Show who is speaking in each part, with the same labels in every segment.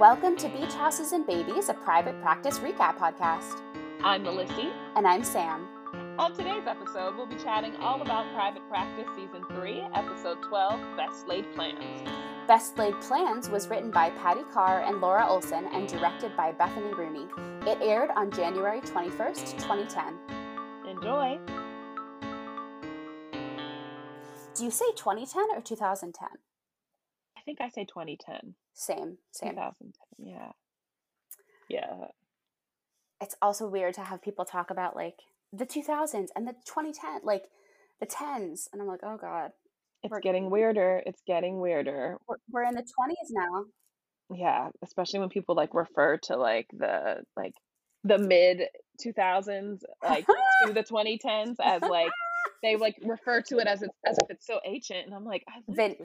Speaker 1: Welcome to Beach Houses and Babies, a private practice recap podcast.
Speaker 2: I'm Melissa.
Speaker 1: And I'm Sam.
Speaker 2: On today's episode, we'll be chatting all about Private Practice Season 3, Episode 12 Best Laid Plans.
Speaker 1: Best Laid Plans was written by Patti Carr and Laura Olsen and directed by Bethany Rooney. It aired on January 21st, 2010.
Speaker 2: Enjoy.
Speaker 1: Do you say 2010 or 2010?
Speaker 2: I think I say 2010.
Speaker 1: Same, same.
Speaker 2: 2010, yeah. Yeah.
Speaker 1: It's also weird to have people talk about like the 2000s and the 2010, like the 10s. And I'm like, oh God.
Speaker 2: It's
Speaker 1: We're-
Speaker 2: getting weirder. It's getting weirder.
Speaker 1: We're, we're in the 20s now.
Speaker 2: Yeah, especially when people like refer to like the like the mid 2000s like to the 2010s as like they like refer to it as it, as if it's so ancient and I'm like
Speaker 1: Vin-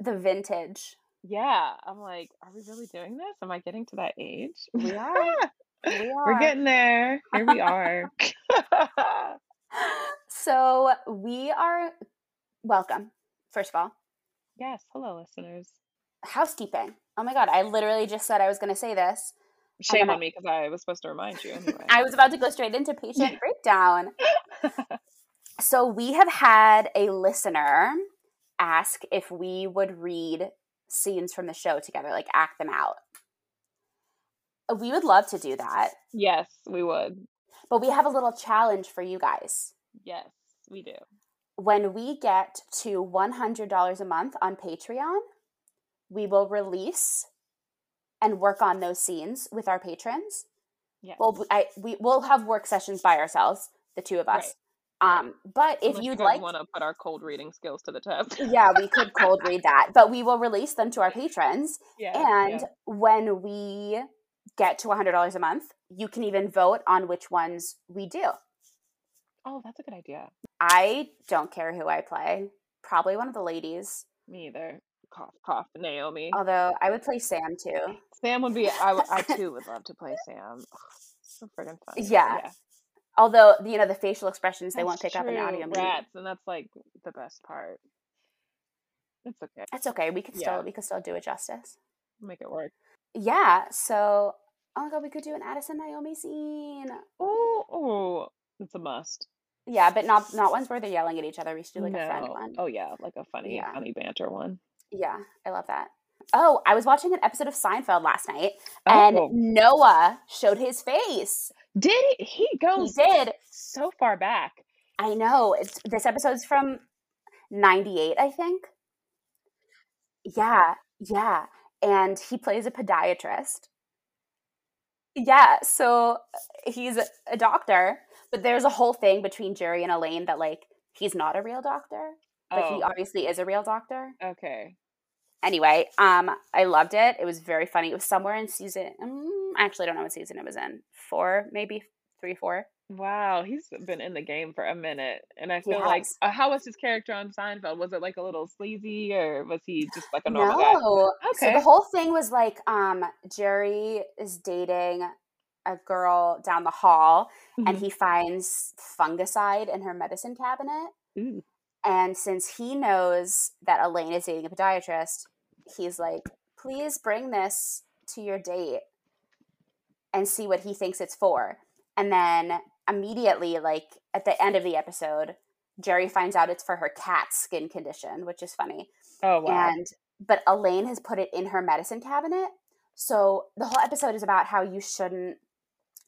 Speaker 1: The vintage.
Speaker 2: Yeah, I'm like, are we really doing this? Am I getting to that age?
Speaker 1: We are. We are.
Speaker 2: We're getting there. Here we are.
Speaker 1: so we are welcome, first of all.
Speaker 2: yes, hello, listeners.
Speaker 1: Housekeeping. Oh my God, I literally just said I was going to say this.
Speaker 2: Shame on me because I was supposed to remind you anyway.
Speaker 1: I was about to go straight into patient breakdown. So we have had a listener ask if we would read scenes from the show together, like act them out. We would love to do that,
Speaker 2: yes, we would.
Speaker 1: but we have a little challenge for you guys.
Speaker 2: Yes, we do.
Speaker 1: When we get to $100 a month on Patreon, we will release and work on those scenes with our patrons.
Speaker 2: Yes.
Speaker 1: Well, I we will have work sessions by ourselves, the two of us. Um, but if you'd like,
Speaker 2: want to put our cold reading skills to the test.
Speaker 1: yeah, we could cold read that, but we will release them to our patrons.
Speaker 2: yeah.
Speaker 1: And
Speaker 2: yeah.
Speaker 1: when we get to $100 a month, you can even vote on which ones we do.
Speaker 2: Oh, that's a good idea.
Speaker 1: I don't care who I play. Probably one of the ladies.
Speaker 2: Me either. Cough, cough. Naomi.
Speaker 1: Although I would play Sam too.
Speaker 2: Sam would be. I, I too would love to play Sam. so friggin' fun.
Speaker 1: Yeah. Although you know the facial expressions they won't
Speaker 2: That's
Speaker 1: pick up in the audio.
Speaker 2: Rats, and that's like the best part. It's okay.
Speaker 1: That's okay. We could still
Speaker 2: Yeah.
Speaker 1: we could still do it justice.
Speaker 2: Make it work.
Speaker 1: Yeah. So oh my god, we could do an Addison Naomi scene.
Speaker 2: Oh, oh, it's a must.
Speaker 1: Yeah, but not not ones where they're yelling at each other. We should do like a friend
Speaker 2: No.
Speaker 1: one.
Speaker 2: Oh yeah, like a funny,
Speaker 1: Yeah.
Speaker 2: funny banter one.
Speaker 1: Yeah, I love that. Oh, I was watching an episode of Seinfeld last night,
Speaker 2: Oh.
Speaker 1: and Noah showed his face.
Speaker 2: Did he? He
Speaker 1: He did.
Speaker 2: so far back.
Speaker 1: I know. It's this episode's from '98, I think. Yeah, yeah, and he plays a podiatrist. Yeah, so he's a- doctor, but there's a whole thing between Jerry and Elaine that like he's not a real doctor, but he
Speaker 2: Oh,
Speaker 1: obviously is a real doctor.
Speaker 2: okay.
Speaker 1: Anyway, um, I loved it. It was very funny. It was somewhere in season. Um, I actually don't know what season it was in. Four, maybe three, four.
Speaker 2: Wow, he's been in the game for a minute, and I feel like uh, how was his character on Seinfeld? Was it like a little sleazy, or was he just like a normal guy?
Speaker 1: No. So
Speaker 2: Okay.
Speaker 1: the whole thing was like um Jerry is dating a girl down the hall and
Speaker 2: Mhm.
Speaker 1: he finds fungicide in her medicine cabinet.
Speaker 2: Ooh.
Speaker 1: And since he knows that Elaine is dating a podiatrist, he's like, please bring this to your date and see what he thinks it's for. And then immediately, like at the end of the episode, Jerry finds out it's for her cat's skin condition, which is funny
Speaker 2: Oh wow.
Speaker 1: and but Elaine has put it in her medicine cabinet. So the whole episode is about how you shouldn't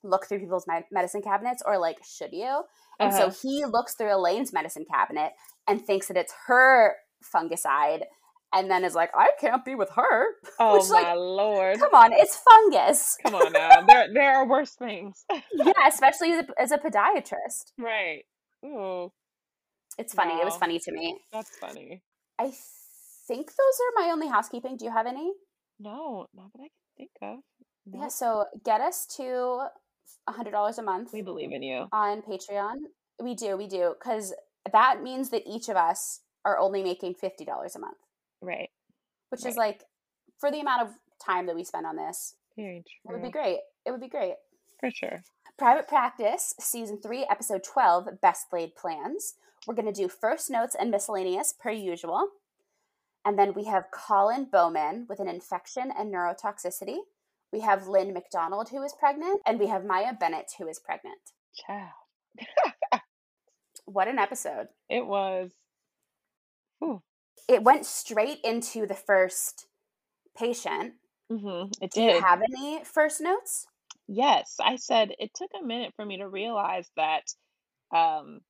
Speaker 1: look through people's medicine cabinets, or like, should you? And
Speaker 2: Uh-huh.
Speaker 1: so he looks through Elaine's medicine cabinet and thinks that it's her fungicide, and then is like, I can't be with her.
Speaker 2: oh
Speaker 1: which, like,
Speaker 2: my lord.
Speaker 1: Come on, it's fungus.
Speaker 2: Come on now. There there are worse things.
Speaker 1: yeah, especially as a, as a podiatrist.
Speaker 2: right. Ooh,
Speaker 1: It's funny. It was funny to me.
Speaker 2: that's funny.
Speaker 1: I think those are my only housekeeping. Do you have any?
Speaker 2: No, not that I can think of.
Speaker 1: Yeah, so get us to $100 a month
Speaker 2: We believe in you.
Speaker 1: on Patreon. We do, we do, because that means that each of us are only making $50 a month,
Speaker 2: Right.
Speaker 1: which is like for the amount of time that we spend on this,
Speaker 2: Very
Speaker 1: it would be great. It would be great.
Speaker 2: For sure.
Speaker 1: Private Practice, Season 3, Episode 12, Best Laid Plans. We're going to do first notes and miscellaneous per usual. And then we have Colin Bowman with an infection and neurotoxicity. We have Lynn McDonald, who is pregnant, and we have Maya Bennett, who is pregnant.
Speaker 2: Child.
Speaker 1: What an episode.
Speaker 2: It was. Ooh.
Speaker 1: It went straight into the first patient.
Speaker 2: hmm It
Speaker 1: Do you
Speaker 2: did.
Speaker 1: have any first notes?
Speaker 2: Yes, I said it took a minute for me to realize that um,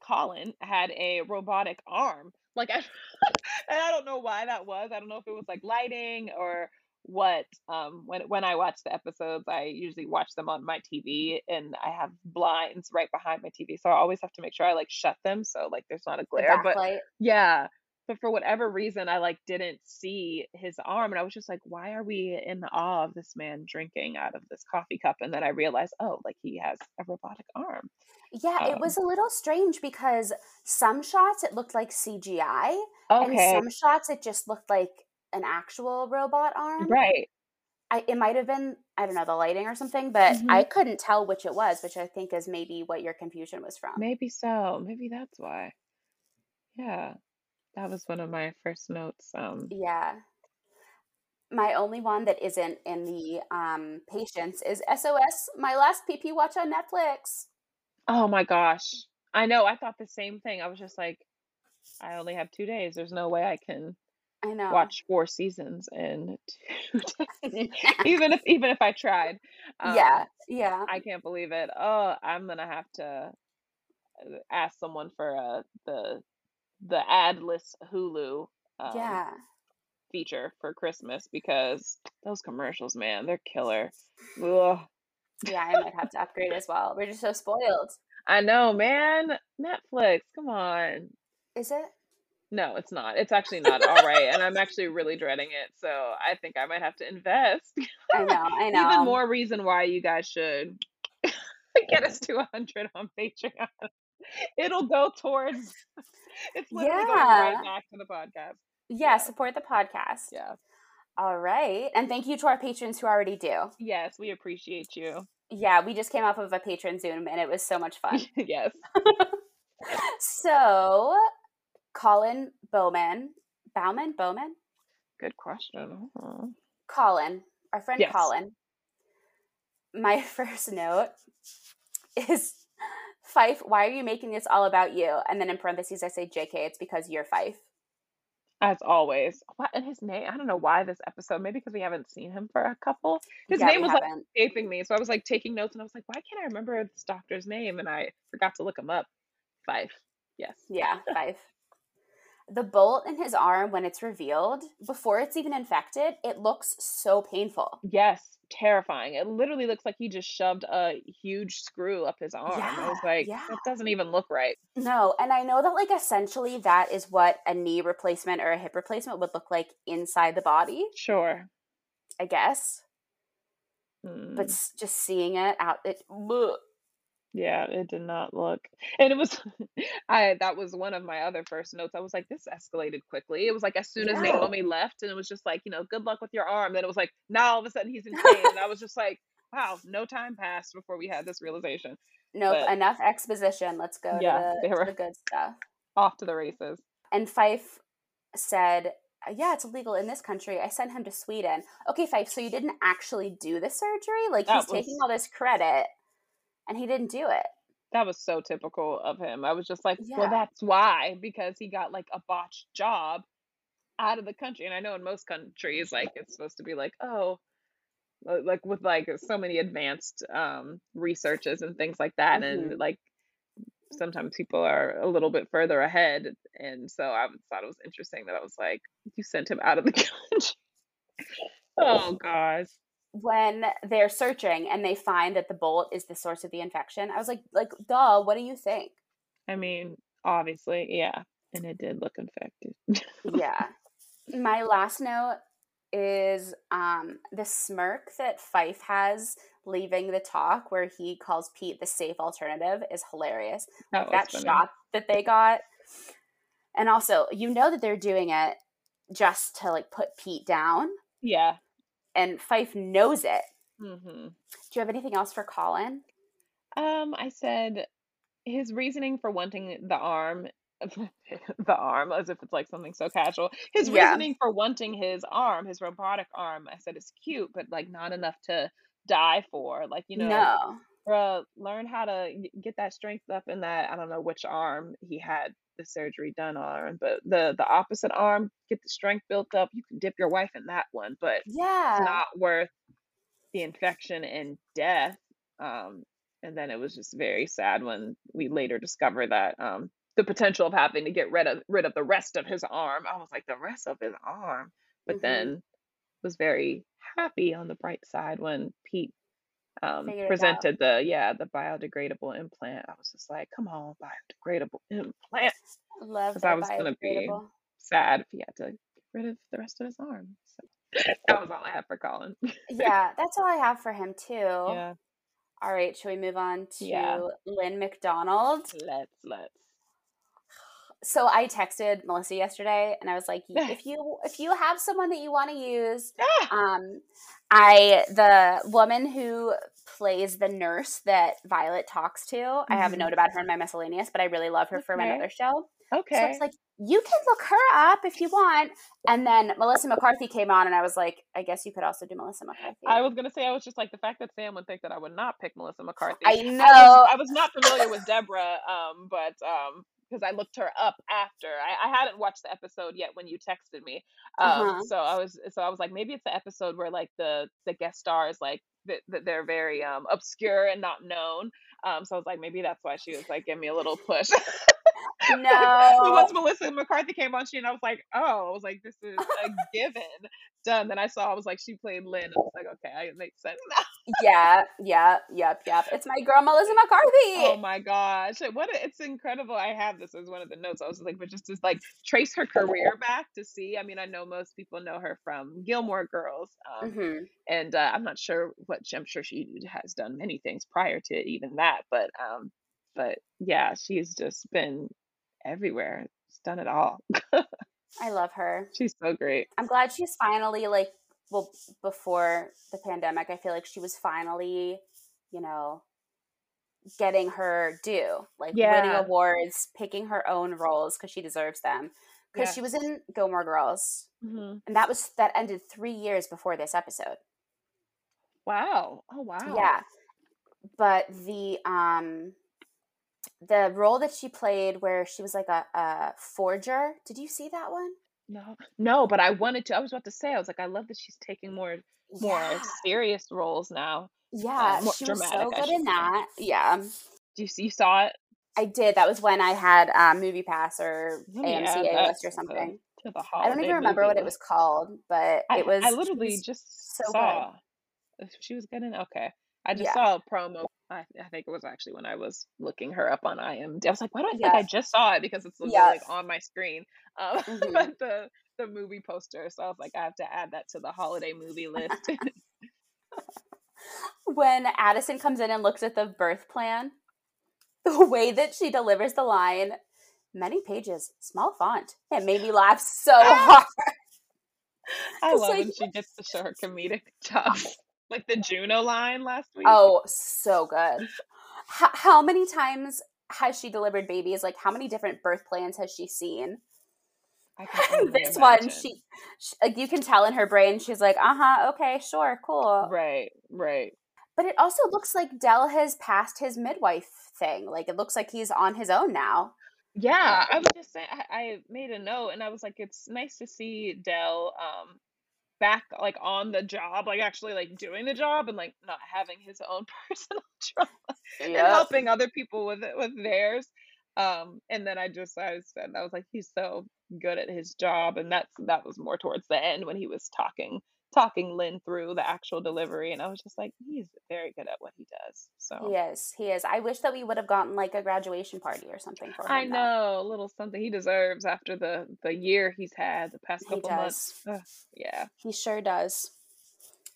Speaker 2: Colin had a robotic arm. Like I, and I don't know why that was. I don't know if it was like lighting or what. Um, when when I watch the episodes, I usually watch them on my TV, and I have blinds right behind my TV, so I always have to make sure I like shut them so like there's not a glare. But yeah, but for whatever reason, I like didn't see his arm, and I was just like, why are we in awe of this man drinking out of this coffee cup? And then I realized, oh, like he has a robotic arm.
Speaker 1: Yeah, it
Speaker 2: Um,
Speaker 1: was a little strange because some shots it looked like CGI, and some shots it just looked like an actual robot arm.
Speaker 2: right.
Speaker 1: I, it might have been I don't know the lighting or something, but
Speaker 2: hmm
Speaker 1: I couldn't tell which it was, which I think is maybe what your confusion was from.
Speaker 2: Maybe so. Maybe that's why. Yeah, that was one of my first notes. Um,
Speaker 1: Yeah. My only one that isn't in the um patients is SOS My Last PP Watch on Netflix.
Speaker 2: oh my gosh, I know. I thought the same thing. I was just like, I only have two days. There's no way I can
Speaker 1: I know.
Speaker 2: watch four seasons in two days, even if even if I tried.
Speaker 1: yeah,
Speaker 2: Um,
Speaker 1: yeah.
Speaker 2: I can't believe it. Oh, I'm gonna have to uh, ask someone for uh, the the adless Hulu um,
Speaker 1: Yeah.
Speaker 2: feature for Christmas because those commercials, man, they're killer. Ugh.
Speaker 1: Yeah, I might have to upgrade as well. We're just so spoiled.
Speaker 2: I know, man. Netflix, come on.
Speaker 1: Is it?
Speaker 2: No, it's not. It's actually not all right, and I'm actually really dreading it. So I think I might have to invest.
Speaker 1: I know, I know.
Speaker 2: Even more reason why you guys should get us to 100 on Patreon. It'll go towards. It's literally going right back to the podcast.
Speaker 1: Yeah,
Speaker 2: Yeah,
Speaker 1: support the podcast.
Speaker 2: yeah.
Speaker 1: All right. And thank you to our patrons who already do.
Speaker 2: Yes, we appreciate you.
Speaker 1: Yeah, we just came off of a patron Zoom and it was so much fun.
Speaker 2: yes.
Speaker 1: so, Colin Bowman, Bowman, Bowman,
Speaker 2: Good question. Mhm.
Speaker 1: Colin, our friend
Speaker 2: Yes.
Speaker 1: Colin. My first note is Fife, why are you making this all about you? And then in parentheses, I say, JK, it's because you're Fife.
Speaker 2: As always. What and his name? I don't know why this episode. Maybe because we haven't seen him for a couple. His
Speaker 1: Yeah,
Speaker 2: name was like
Speaker 1: haven't.
Speaker 2: escaping me. So I was like taking notes and I was like, why can't I remember this doctor's name? And I forgot to look him up. Fife. Yes.
Speaker 1: Yeah, Fife. The bolt in his arm, when it's revealed, before it's even infected, it looks so painful.
Speaker 2: Yes. Terrifying. It literally looks like he just shoved a huge screw up his arm. I
Speaker 1: Yeah,
Speaker 2: was like,
Speaker 1: yeah.
Speaker 2: that doesn't even look right.
Speaker 1: No, and I know that like essentially that is what a knee replacement or a hip replacement would look like inside the body,
Speaker 2: Sure.
Speaker 1: I guess. But mm. just seeing it out, it bleh.
Speaker 2: Yeah, it did not look. And it was I that was one of my other first notes. I was like, this escalated quickly. It was like as soon as
Speaker 1: yeah,
Speaker 2: Naomi left and it was just like, you know, good luck with your arm. Then it was like, now all of a sudden he's in pain. And I was just like, wow, no time passed before we had this realization.
Speaker 1: nope.
Speaker 2: But
Speaker 1: Enough exposition. Let's go to
Speaker 2: yeah, they
Speaker 1: the to the good stuff.
Speaker 2: off to the races.
Speaker 1: And Fife said, uh, "Yeah, it's illegal in this country. I sent him to Sweden." Okay, Fife. So you didn't actually do the surgery? Like he's
Speaker 2: That
Speaker 1: taking all this credit, and he didn't do it.
Speaker 2: that was so typical of him. I was just like, well, that's why, because he got like a botched job out of the country. And I know in most countries, like it's supposed to be like, oh, like with like so many advanced um researches and things like that
Speaker 1: hmm
Speaker 2: and like sometimes people are a little bit further ahead and so i thought it was interesting that i was like you sent him out of the country oh gosh
Speaker 1: when they're searching and they find that the bolt is the source of the infection, I was like, like, duh, what do you think?
Speaker 2: i mean obviously yeah and it did look infected
Speaker 1: Yeah. My last note is um the smirk that Fife has leaving the talk where he calls Pete the safe alternative is hilarious.
Speaker 2: that
Speaker 1: that shot that they got. And also, you know that they're doing it just to like put Pete down
Speaker 2: yeah
Speaker 1: and Fife knows it.
Speaker 2: hmm
Speaker 1: Do you have anything else for Colin?
Speaker 2: um i said his reasoning for wanting the arm the arm as if it's like something so casual. His
Speaker 1: Yeah.
Speaker 2: reasoning for wanting his arm, his robotic arm, I said it's cute, but like not enough to die for. Like, you know,
Speaker 1: No.
Speaker 2: bruh, learn how to get that strength up in that. I don't know which arm he had the surgery done on, but the the opposite arm, get the strength built up. You can dip your wife in that one, but it's
Speaker 1: Yeah.
Speaker 2: not worth the infection and death. Um, and then it was just very sad when we later discovered that um, the potential of having to get rid of rid of the rest of his arm. I was like, the rest of his arm, but
Speaker 1: hmm
Speaker 2: then was very happy on the bright side when Pete um,
Speaker 1: Figured it out.
Speaker 2: presented the yeah the biodegradable implant. I was just like, come on, biodegradable implant,
Speaker 1: Love
Speaker 2: because I was gonna be sad if he had to get rid of the rest of his arm. So that was all I had for Colin.
Speaker 1: Yeah, that's all I have for him too.
Speaker 2: yeah,
Speaker 1: All right, should we move on
Speaker 2: yeah.
Speaker 1: to Lynn McDonald?
Speaker 2: Let's let's.
Speaker 1: So I texted Melissa yesterday and I was like, if you if you have someone that you want to use, um, I the woman who plays the nurse that Violet talks to, I have a
Speaker 2: Mhm.
Speaker 1: note about her in my miscellaneous, but I really love her from
Speaker 2: Okay.
Speaker 1: another show.
Speaker 2: Okay.
Speaker 1: So it's like you can look her up if you want. And then Melissa McCarthy came on, and I was like, I guess you could also do Melissa McCarthy.
Speaker 2: I was gonna say I was just like the fact that Sam would think that I would not pick Melissa McCarthy.
Speaker 1: I
Speaker 2: I was
Speaker 1: know.
Speaker 2: I was not familiar with Deborah, um, but um, because I looked her up after I, I hadn't watched the episode yet when you texted me. Um,
Speaker 1: Uh-huh.
Speaker 2: so I was so I was like maybe it's the episode where like the the guest stars like that they're very um obscure and not known. Um, so I was like maybe that's why she was like give me a little push. But
Speaker 1: No.
Speaker 2: once Melissa McCarthy came on, she and I was like, oh, I was like, this is a given. Done. Then I saw, I was like, she played Lynn. I was like, okay, I- it makes sense now.
Speaker 1: Yeah, yeah, yep, yep. It's my girl Melissa McCarthy.
Speaker 2: Oh my gosh. What a, it's incredible. I have this as one of the notes. I was like, but just to like trace her career back to see. I mean, I know most people know her from Gilmore Girls. Um,
Speaker 1: hmm
Speaker 2: and uh, I'm not sure what I'm sure she has done many things prior to even that, but um, but yeah, she's just been everywhere. She's done it all.
Speaker 1: I love her.
Speaker 2: She's so great.
Speaker 1: I'm glad she's finally like well before the pandemic. I feel like she was finally, you know, getting her due, like winning awards, picking her own roles because she deserves them. Because she was in Gilmore Girls,
Speaker 2: hmm
Speaker 1: and that was that ended three years before this episode.
Speaker 2: Wow. Oh wow.
Speaker 1: Yeah, but the um the role that she played where she was like a, a forger. Did you see that one?
Speaker 2: No, no, but I wanted to. I was about to say. I was like, I love that she's taking more more
Speaker 1: Yeah,
Speaker 2: serious roles now.
Speaker 1: yeah,
Speaker 2: Uh, more
Speaker 1: she was so good in
Speaker 2: say.
Speaker 1: that. Yeah,
Speaker 2: Do you see? You saw it?
Speaker 1: I did. That was when I had um, Movie Pass or AMC A-List or something.
Speaker 2: to the
Speaker 1: I don't even remember what it was called, but
Speaker 2: I
Speaker 1: it was.
Speaker 2: I literally
Speaker 1: was
Speaker 2: just
Speaker 1: so
Speaker 2: saw if she was good in. Okay, I just
Speaker 1: Yeah,
Speaker 2: saw a promo. I, I think it was actually when I was looking her up on IMDb. I was like, why do I think I just saw it because it's
Speaker 1: yeah.
Speaker 2: like on my screen. Um,
Speaker 1: hmm
Speaker 2: but the the movie poster. So I was like, I have to add that to the holiday movie list.
Speaker 1: when Addison comes in and looks at the birth plan, the way that she delivers the line, many pages, small font, it made me laugh so hard.
Speaker 2: I love
Speaker 1: like,
Speaker 2: when she gets to show her comedic chops. Like the Juno line last week.
Speaker 1: oh, so good. H- how many times has she delivered babies? Like, how many different birth plans has she seen?
Speaker 2: I can
Speaker 1: And this one, she, she, like, you can tell in her brain, she's like, uh huh, okay, sure, cool.
Speaker 2: Right, right.
Speaker 1: But it also looks like Dell has passed his midwife thing. Like, it looks like he's on his own now.
Speaker 2: Yeah, I was just saying, I, I made a note and I was like, it's nice to see Dell um back like on the job, like actually like doing the job and like not having his own personal trauma and helping other people with it with theirs. Um, and then I just I said I was like, he's so good at his job, and that's that was more towards the end when he was talking talking Lynn through the actual delivery, and I was just like, he's very good at what he does.
Speaker 1: He
Speaker 2: So
Speaker 1: is. He is. I wish that we would have gotten like a graduation party or something for
Speaker 2: I
Speaker 1: him, though.
Speaker 2: know a little something he deserves after the the year he's had the past
Speaker 1: He
Speaker 2: couple months. Ugh, yeah.
Speaker 1: He sure does.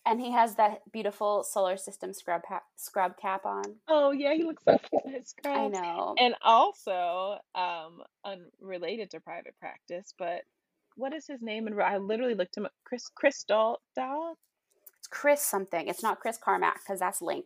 Speaker 1: And he has that beautiful solar system scrub pa- scrub cap on.
Speaker 2: Oh yeah, he looks so cute in his
Speaker 1: I know.
Speaker 2: And also, um, unrelated to private practice, but what is his name? And I literally looked him up. Chris Chris Dahl, Dahl?
Speaker 1: It's Chris something. It's not Chris Carmack because that's Link.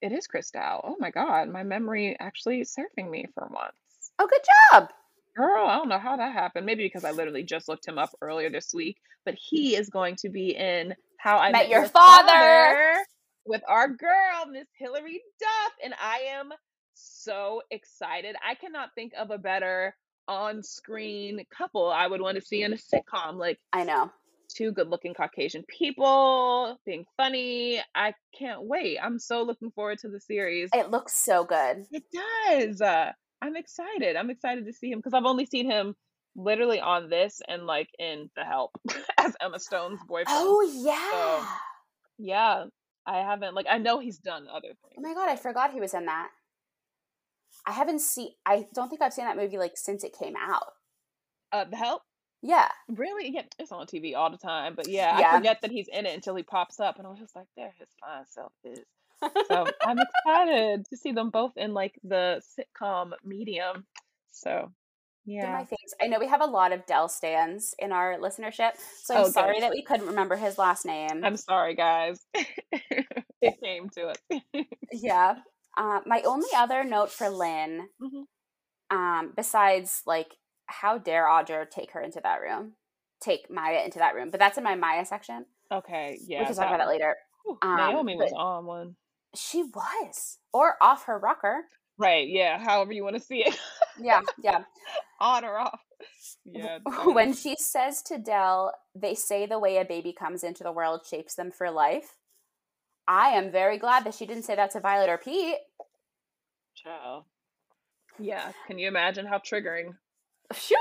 Speaker 2: It is Chris Dow. Oh my God, my memory actually serving me for once.
Speaker 1: Oh, good job.
Speaker 2: Girl, I don't know how that happened. Maybe because I literally just looked him up earlier this week, but he is going to be in How I
Speaker 1: Met Your Father.
Speaker 2: with our girl, Miss Hilary Duff, and I am so excited. I cannot think of a better on-screen couple I would want to see in a sitcom. Like
Speaker 1: I know.
Speaker 2: two good-looking Caucasian people being funny. I can't wait. I'm so looking forward to the series.
Speaker 1: It looks so good.
Speaker 2: It does. Uh, I'm excited. I'm excited to see him because I've only seen him literally on this and like in The Help as Emma Stone's boyfriend.
Speaker 1: Oh yeah.
Speaker 2: Yeah, I haven't like I know he's done other things.
Speaker 1: Oh my god, I forgot he was in that. I haven't seen I don't think I've seen that movie like since it came out.
Speaker 2: Uh, The Help,
Speaker 1: Yeah.
Speaker 2: really? Yeah, it's on TV all the time. But yeah, I forget that he's in it until he pops up, and I was just like, there his fine self is. So I'm excited to see them both in like the sitcom medium. So yeah,
Speaker 1: my faves. I know we have a lot of Dell stands in our listenership, so I'm
Speaker 2: Oh,
Speaker 1: sorry that we couldn't remember his last name.
Speaker 2: I'm sorry, guys. it came to it.
Speaker 1: yeah. Uh, my only other note for Lynn,
Speaker 2: Mhm.
Speaker 1: um, besides like, how dare Audra take her into that room, take Maya into that room, but that's in my Maya section.
Speaker 2: Okay, yeah.
Speaker 1: we can talk about that later.
Speaker 2: Whew,
Speaker 1: Um,
Speaker 2: Naomi was on one.
Speaker 1: She was, or off her rocker.
Speaker 2: Right, yeah, however you want to see it.
Speaker 1: Yeah, yeah.
Speaker 2: on or off. Yeah.
Speaker 1: when she says to Dell, they say the way a baby comes into the world shapes them for life. I am very glad that she didn't say that to Violet or Pete.
Speaker 2: Child. Yeah, can you imagine how triggering
Speaker 1: Phew.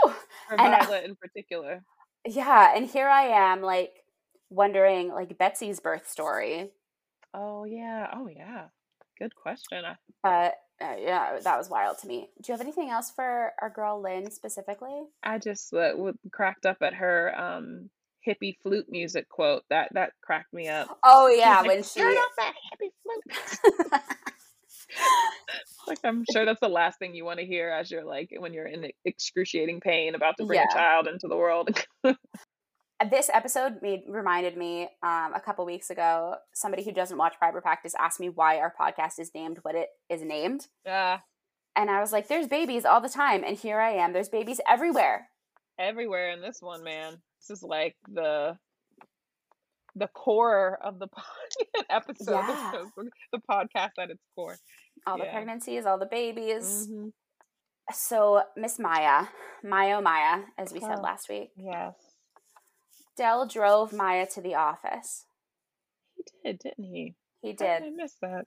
Speaker 2: for
Speaker 1: And,
Speaker 2: Violet in particular?
Speaker 1: Yeah, and here I am, like wondering, like Betsy's birth story.
Speaker 2: Oh yeah, oh yeah. Good question.
Speaker 1: But uh, yeah, that was wild to me. Do you have anything else for our girl Lynn specifically?
Speaker 2: I just uh, cracked up at her um hippie flute music quote. That that cracked me up.
Speaker 1: Oh yeah,
Speaker 2: like,
Speaker 1: when she
Speaker 2: turn off that hippie flute. Like I'm sure that's the last thing you want to hear as you're like when you're in excruciating pain about to bring
Speaker 1: Yeah.
Speaker 2: a child into the world.
Speaker 1: this episode made reminded me um, a couple weeks ago. Somebody who doesn't watch Private Practice asked me why our podcast is named what it is named,
Speaker 2: Ah,
Speaker 1: and I was like, "There's babies all the time," and here I am. There's babies everywhere.
Speaker 2: Everywhere in this one, man. This is like the the core of the episode,
Speaker 1: Yeah.
Speaker 2: the, podcast at its core.
Speaker 1: All the pregnancies, all the babies.
Speaker 2: Mhm.
Speaker 1: So Miss Maya, Maya, Maya, as we said
Speaker 2: Oh.
Speaker 1: last week,
Speaker 2: Yes,
Speaker 1: Dell drove Maya to the office.
Speaker 2: he did, didn't he?
Speaker 1: He
Speaker 2: did
Speaker 1: did.
Speaker 2: I miss that?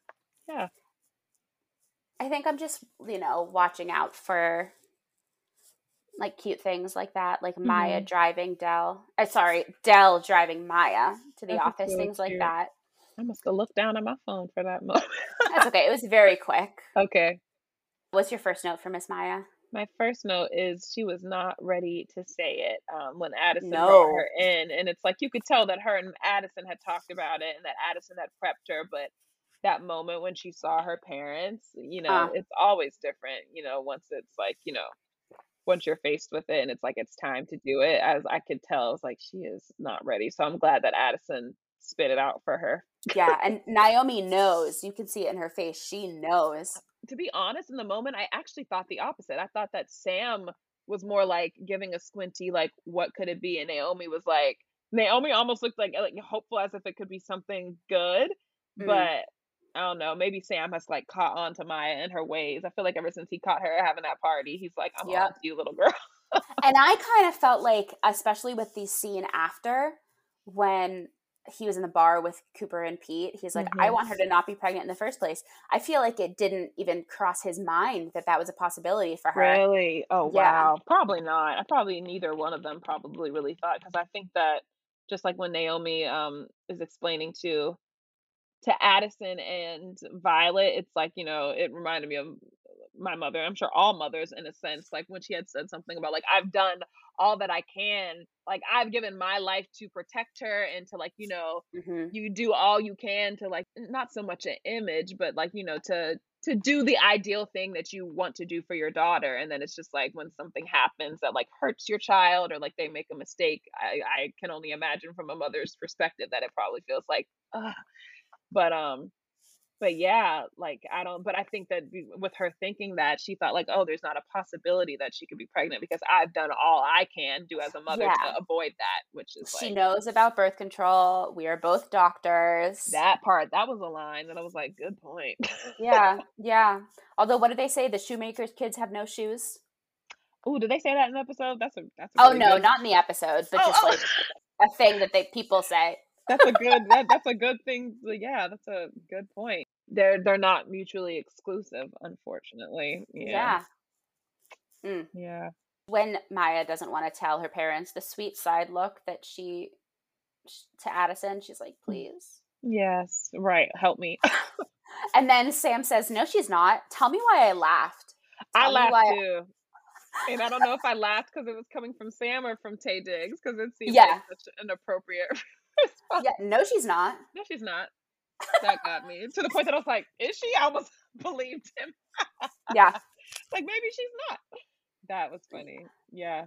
Speaker 2: Yeah.
Speaker 1: I think I'm just, you know, watching out for like cute things like that, like Maya
Speaker 2: Mhm.
Speaker 1: driving Dell. Uh, sorry, Dell driving Maya to the
Speaker 2: That's
Speaker 1: office,
Speaker 2: so
Speaker 1: things like that.
Speaker 2: I must have looked down at my phone for that moment.
Speaker 1: That's okay. It was very quick.
Speaker 2: okay.
Speaker 1: What's your first note for Miss Maya?
Speaker 2: My first note is she was not ready to say it um, when Addison
Speaker 1: No.
Speaker 2: brought her in, and it's like you could tell that her and Addison had talked about it, and that Addison had prepped her. But that moment when she saw her parents, you know,
Speaker 1: Uh.
Speaker 2: it's always different. You know, once it's like you know, once you're faced with it, and it's like it's time to do it. As I could tell, I was like she is not ready. So I'm glad that Addison spit it out for her.
Speaker 1: Yeah, and Naomi knows. You can see it in her face. She knows.
Speaker 2: to be honest, in the moment, I actually thought the opposite. I thought that Sam was more like giving a squinty, like, what could it be? And Naomi was like, Naomi almost looked like like hopeful as if it could be something good,
Speaker 1: Mm.
Speaker 2: but I don't know. Maybe Sam has like caught on to Maya and her ways. I feel like ever since he caught her having that party, he's like, I'm
Speaker 1: Yep.
Speaker 2: on to you, little girl.
Speaker 1: And I kind of felt like, especially with the scene after, when he was in the bar with Cooper and Pete, he's like, I
Speaker 2: Mhm.
Speaker 1: want her to not be pregnant in the first place. I feel like it didn't even cross his mind that that was a possibility for her.
Speaker 2: Really? Oh
Speaker 1: Yeah.
Speaker 2: wow. Probably not. I probably neither one of them probably really thought because I think that just like when Naomi um is explaining to to Addison and Violet, it's like, you know, it reminded me of my mother. I'm sure all mothers in a sense, like when she had said something about like I've done all that I can. Like I've given my life to protect her and to like, you know,
Speaker 1: hmm
Speaker 2: you do all you can to like not so much an image but like you know to to do the ideal thing that you want to do for your daughter and then it's just like when something happens that like hurts your child or like they make a mistake i i can only imagine from a mother's perspective that it probably feels like Ugh. But um but yeah, like I don't. But I think that with her thinking that she thought like, oh, there's not a possibility that she could be pregnant because I've done all I can do as a mother yeah. to avoid that, which is
Speaker 1: she
Speaker 2: like,
Speaker 1: knows about birth control. We are both doctors.
Speaker 2: That part that was a line that I was like, good point.
Speaker 1: yeah, yeah. Although, what did they say? The shoemaker's kids have no shoes.
Speaker 2: Oh, did they say that in the episode? That's a that's.
Speaker 1: A oh no, good... not in the episode, but oh, just oh. like a thing that they people say.
Speaker 2: That's a good. that, that's a good thing. Yeah, that's a good point. They're they're not mutually exclusive, unfortunately. Yeah.
Speaker 1: Yeah. Mm.
Speaker 2: yeah.
Speaker 1: When Maya doesn't want to tell her parents the sweet side look that she to Addison, she's like, mm. "Please."
Speaker 2: Yes. Right. Help me.
Speaker 1: and then Sam says, "No, she's not. Tell me why I laughed."
Speaker 2: Tell I laughed too. I- and I don't know if I laughed because it was coming from Sam or from Taye Diggs because it seemed yeah. like such an appropriate.
Speaker 1: Yeah, no, she's not.
Speaker 2: No, she's not that got me to the point that I was like, is she? I almost believed him.
Speaker 1: yeah.
Speaker 2: Like maybe she's not. That was funny. Yeah.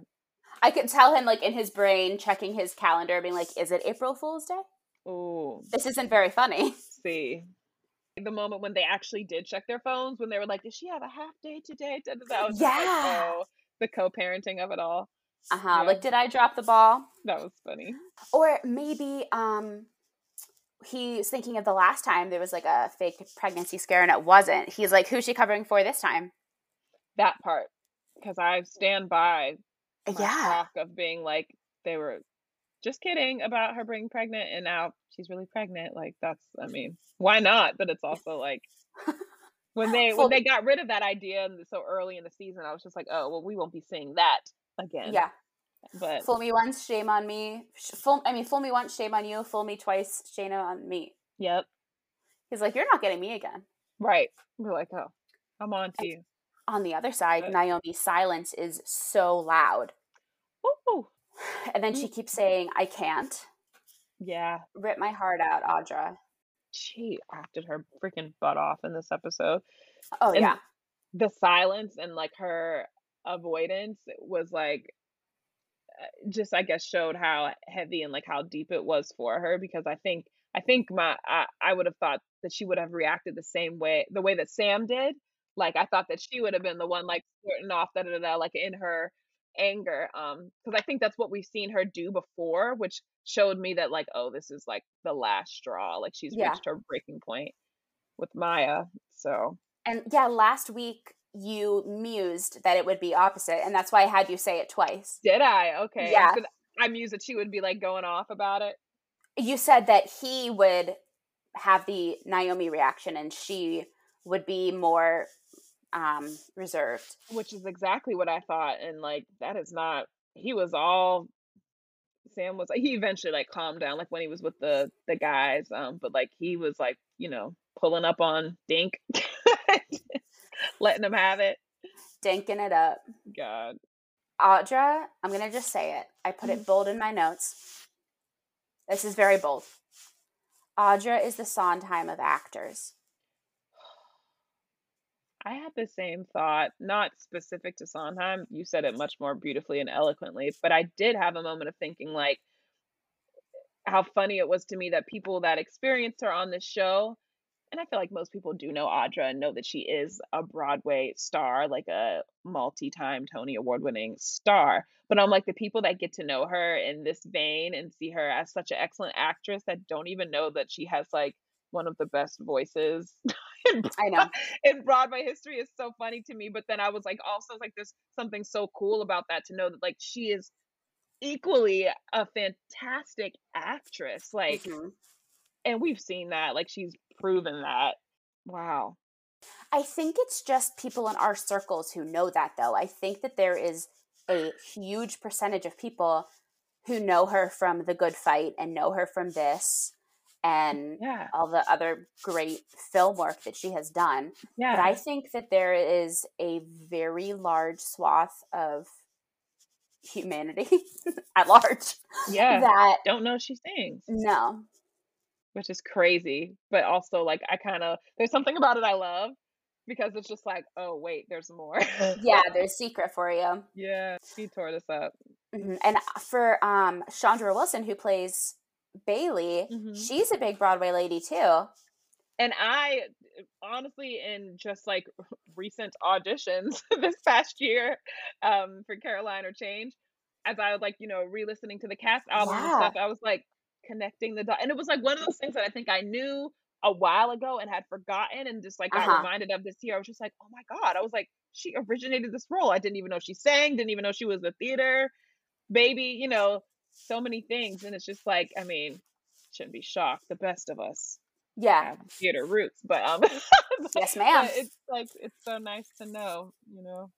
Speaker 1: I could tell him like in his brain checking his calendar, being like, is it April Fool's Day?
Speaker 2: Oh.
Speaker 1: This isn't very funny.
Speaker 2: See. The moment when they actually did check their phones, when they were like, Does she have a half day today? That was yeah. Like, oh, the co parenting of it all.
Speaker 1: Uh huh. Yeah. Like, did I drop the ball?
Speaker 2: That was funny.
Speaker 1: Or maybe um he's thinking of the last time there was like a fake pregnancy scare and it wasn't. He's like, who's she covering for this time?
Speaker 2: That part. Because I stand by
Speaker 1: yeah.
Speaker 2: talk of being like, they were just kidding about her being pregnant and now she's really pregnant. Like, that's, I mean, why not? But it's also like, when they when they got rid of that idea so early in the season, I was just like, oh well, we won't be seeing that again.
Speaker 1: Yeah,
Speaker 2: but
Speaker 1: fool me once, shame on me. Fool, I mean, fool me once, shame on you. Fool me twice, shame on me.
Speaker 2: Yep.
Speaker 1: He's like, you're not getting me again.
Speaker 2: Right. We're like, oh, I'm on to you.
Speaker 1: On the other side, but... Naomi's silence is so loud.
Speaker 2: Ooh.
Speaker 1: And then she keeps saying, I can't.
Speaker 2: Yeah.
Speaker 1: Rip my heart out, Audra.
Speaker 2: She acted her freaking butt off in this episode.
Speaker 1: Oh, and yeah.
Speaker 2: The silence and like her avoidance was like just I guess showed how heavy and like how deep it was for her because I think I think my I, I would have thought that she would have reacted the same way the way that Sam did. Like I thought that she would have been the one like squirting off da da da like in her anger. Um, because I think that's what we've seen her do before, which showed me that like, oh, this is like the last straw. Like she's yeah. reached her breaking point with Maya. So
Speaker 1: and yeah, last week you mused that it would be opposite, and that's why I had you say it twice.
Speaker 2: Did I? Okay.
Speaker 1: Yeah.
Speaker 2: I mused that she would be like going off about it.
Speaker 1: You said that he would have the Naomi reaction, and she would be more um reserved.
Speaker 2: Which is exactly what I thought, and like that is not. He was all Sam was like he eventually like calmed down like when he was with the the guys um but like he was like you know pulling up on Dink letting them have it.
Speaker 1: Dinking it up.
Speaker 2: God.
Speaker 1: Audra, I'm going to just say it. I put it mm-hmm. bold in my notes. This is very bold. Audra is the Sondheim of actors.
Speaker 2: I had the same thought, not specific to Sondheim. You said it much more beautifully and eloquently, but I did have a moment of thinking, like, how funny it was to me that people that experienced her on this show and I feel like most people do know Audra and know that she is a Broadway star, like a multi-time Tony Award-winning star. But I'm like the people that get to know her in this vein and see her as such an excellent actress that don't even know that she has like one of the best voices
Speaker 1: in, I know
Speaker 2: in Broadway history is so funny to me. But then I was like, also like there's something so cool about that to know that like she is equally a fantastic actress. Like mm-hmm and we've seen that like she's proven that. Wow.
Speaker 1: I think it's just people in our circles who know that though. I think that there is a huge percentage of people who know her from the good fight and know her from this and
Speaker 2: yeah.
Speaker 1: all the other great film work that she has done
Speaker 2: yeah
Speaker 1: but i think that there is a very large swath of humanity at large
Speaker 2: yeah.
Speaker 1: that
Speaker 2: don't know she sings.
Speaker 1: No
Speaker 2: which is crazy. But also, like, I kind of, there's something about it I love because it's just like, oh, wait, there's more.
Speaker 1: yeah, there's secret for you.
Speaker 2: Yeah, she tore this up.
Speaker 1: Mm-hmm. And uh, for um, Chandra Wilson, who plays Bailey, mm-hmm. she's a big Broadway lady too.
Speaker 2: and I honestly, in just like recent auditions this past year um, for Caroline or Change, as I was like, you know, re listening to the cast album and stuff, I was like connecting the dot. And it was like one of those things that I think I knew a while ago and had forgotten and just like got
Speaker 1: Uh-huh.
Speaker 2: reminded of this year. I was just like, oh my God. I was like, she originated this role. I didn't even know she sang, didn't even know she was a theater baby, you know, so many things. And it's just like, I mean, shouldn't be shocked. The best of us
Speaker 1: Yeah.
Speaker 2: theater roots, but um,
Speaker 1: Yes,
Speaker 2: but
Speaker 1: ma'am.
Speaker 2: it's like it's so nice to know, you know.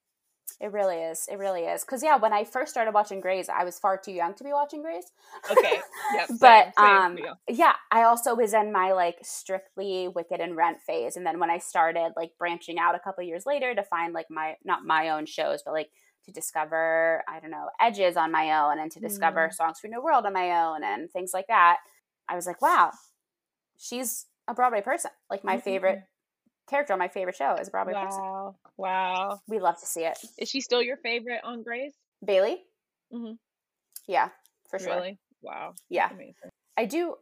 Speaker 1: It really is. It really is. Because yeah, when I first started watching Grey's, I was far too young to be watching Grey's.
Speaker 2: Okay, yep,
Speaker 1: but
Speaker 2: same
Speaker 1: um, yeah, I also was in my like strictly Wicked and Rent phase, and then when I started like branching out a couple years later to find like my not my own shows, but like to discover I don't know edges on my own, and to discover
Speaker 2: Mm.
Speaker 1: songs for New World on my own, and things like that. I was like, wow, she's a Broadway person. Like my
Speaker 2: Mhm.
Speaker 1: favorite character on my favorite show is Broadway person.
Speaker 2: Wow, wow.
Speaker 1: We love to see it.
Speaker 2: Is she still your favorite on Grey's?
Speaker 1: Bailey,
Speaker 2: hmm
Speaker 1: yeah, for sure.
Speaker 2: Really? Wow.
Speaker 1: Yeah. I do.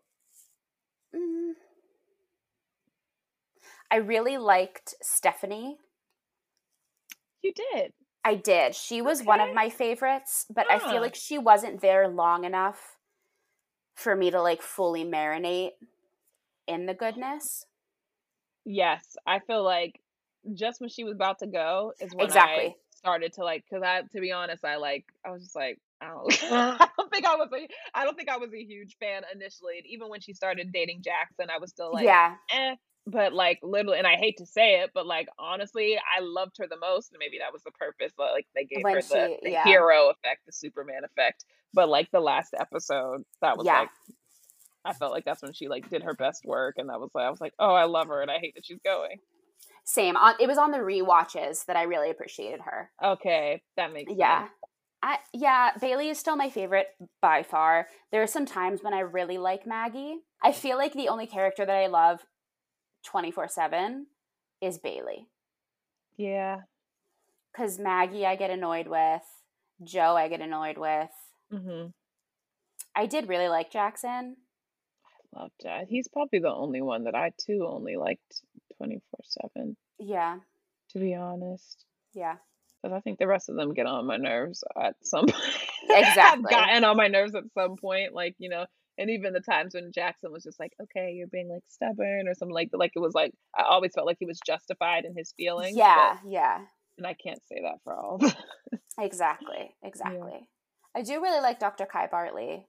Speaker 1: Mm, I really liked Stephanie.
Speaker 2: You did.
Speaker 1: I did. She was one of my favorites, but I feel like she wasn't there long enough for me to like fully marinate in the goodness.
Speaker 2: Yes, I feel like just when she was about to go is when I
Speaker 1: Exactly.
Speaker 2: started to like. Because I, to be honest, I like. I was just like, I don't. I don't think I was. A, I don't think I was a huge fan initially. And even when she started dating Jackson, I was still like,
Speaker 1: yeah,
Speaker 2: eh. But like literally, and I hate to say it, but like honestly, I loved her the most, and maybe that was the purpose. But like they gave
Speaker 1: When
Speaker 2: her the,
Speaker 1: she-
Speaker 2: the
Speaker 1: yeah.
Speaker 2: hero effect, the Superman effect. But like the last episode, that was
Speaker 1: Yeah.
Speaker 2: like I felt like that's when she like did her best work, and that was like I was like, oh, I love her, and I hate that she's going.
Speaker 1: same. On it was on the rewatches that I really appreciated her.
Speaker 2: Okay, that makes
Speaker 1: Yeah.
Speaker 2: sense.
Speaker 1: I yeah, Bailey is still my favorite by far. There are some times when I really like Maggie. I feel like the only character that I love 24/7 is Bailey.
Speaker 2: Yeah.
Speaker 1: Cuz Maggie I get annoyed with, Jo I get annoyed with.
Speaker 2: Mm-hmm.
Speaker 1: I did really like Jackson.
Speaker 2: Love. He's probably the only one that I too only liked twenty four seven.
Speaker 1: Yeah.
Speaker 2: To be honest.
Speaker 1: Yeah.
Speaker 2: Because I think the rest of them get on my nerves at some point.
Speaker 1: Exactly.
Speaker 2: Have gotten on my nerves at some point. Like, you know, and even the times when Jackson was just like, okay, you're being like stubborn or something like like it was like I always felt like he was justified in his feelings.
Speaker 1: Yeah, yeah.
Speaker 2: And I can't say that for all.
Speaker 1: Exactly. Exactly. I do really like Dr. Kai Bartley,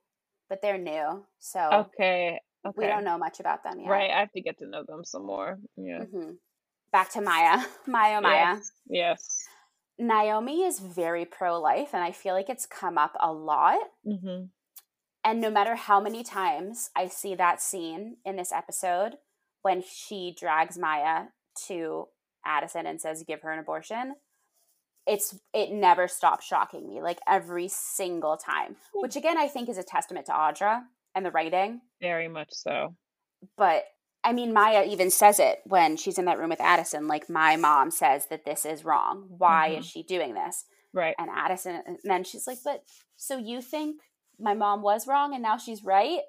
Speaker 1: but they're new. So
Speaker 2: okay. Okay.
Speaker 1: we don't know much about them yet.
Speaker 2: Right. I have to get to know them some more. Yeah.
Speaker 1: hmm Back to Maya. Maya, Maya.
Speaker 2: Yes. yes.
Speaker 1: Naomi is very pro life, and I feel like it's come up a lot.
Speaker 2: Mm-hmm.
Speaker 1: And no matter how many times I see that scene in this episode when she drags Maya to Addison and says, give her an abortion, it's it never stops shocking me, like every single time. Which again I think is a testament to Audra and the writing.
Speaker 2: Very much so.
Speaker 1: But I mean, Maya even says it when she's in that room with Addison. Like, my mom says that this is wrong. Why is mm-hmm. she doing this?
Speaker 2: Right.
Speaker 1: And Addison, uh, and then she's like, But so you think my mom was wrong and now she's right?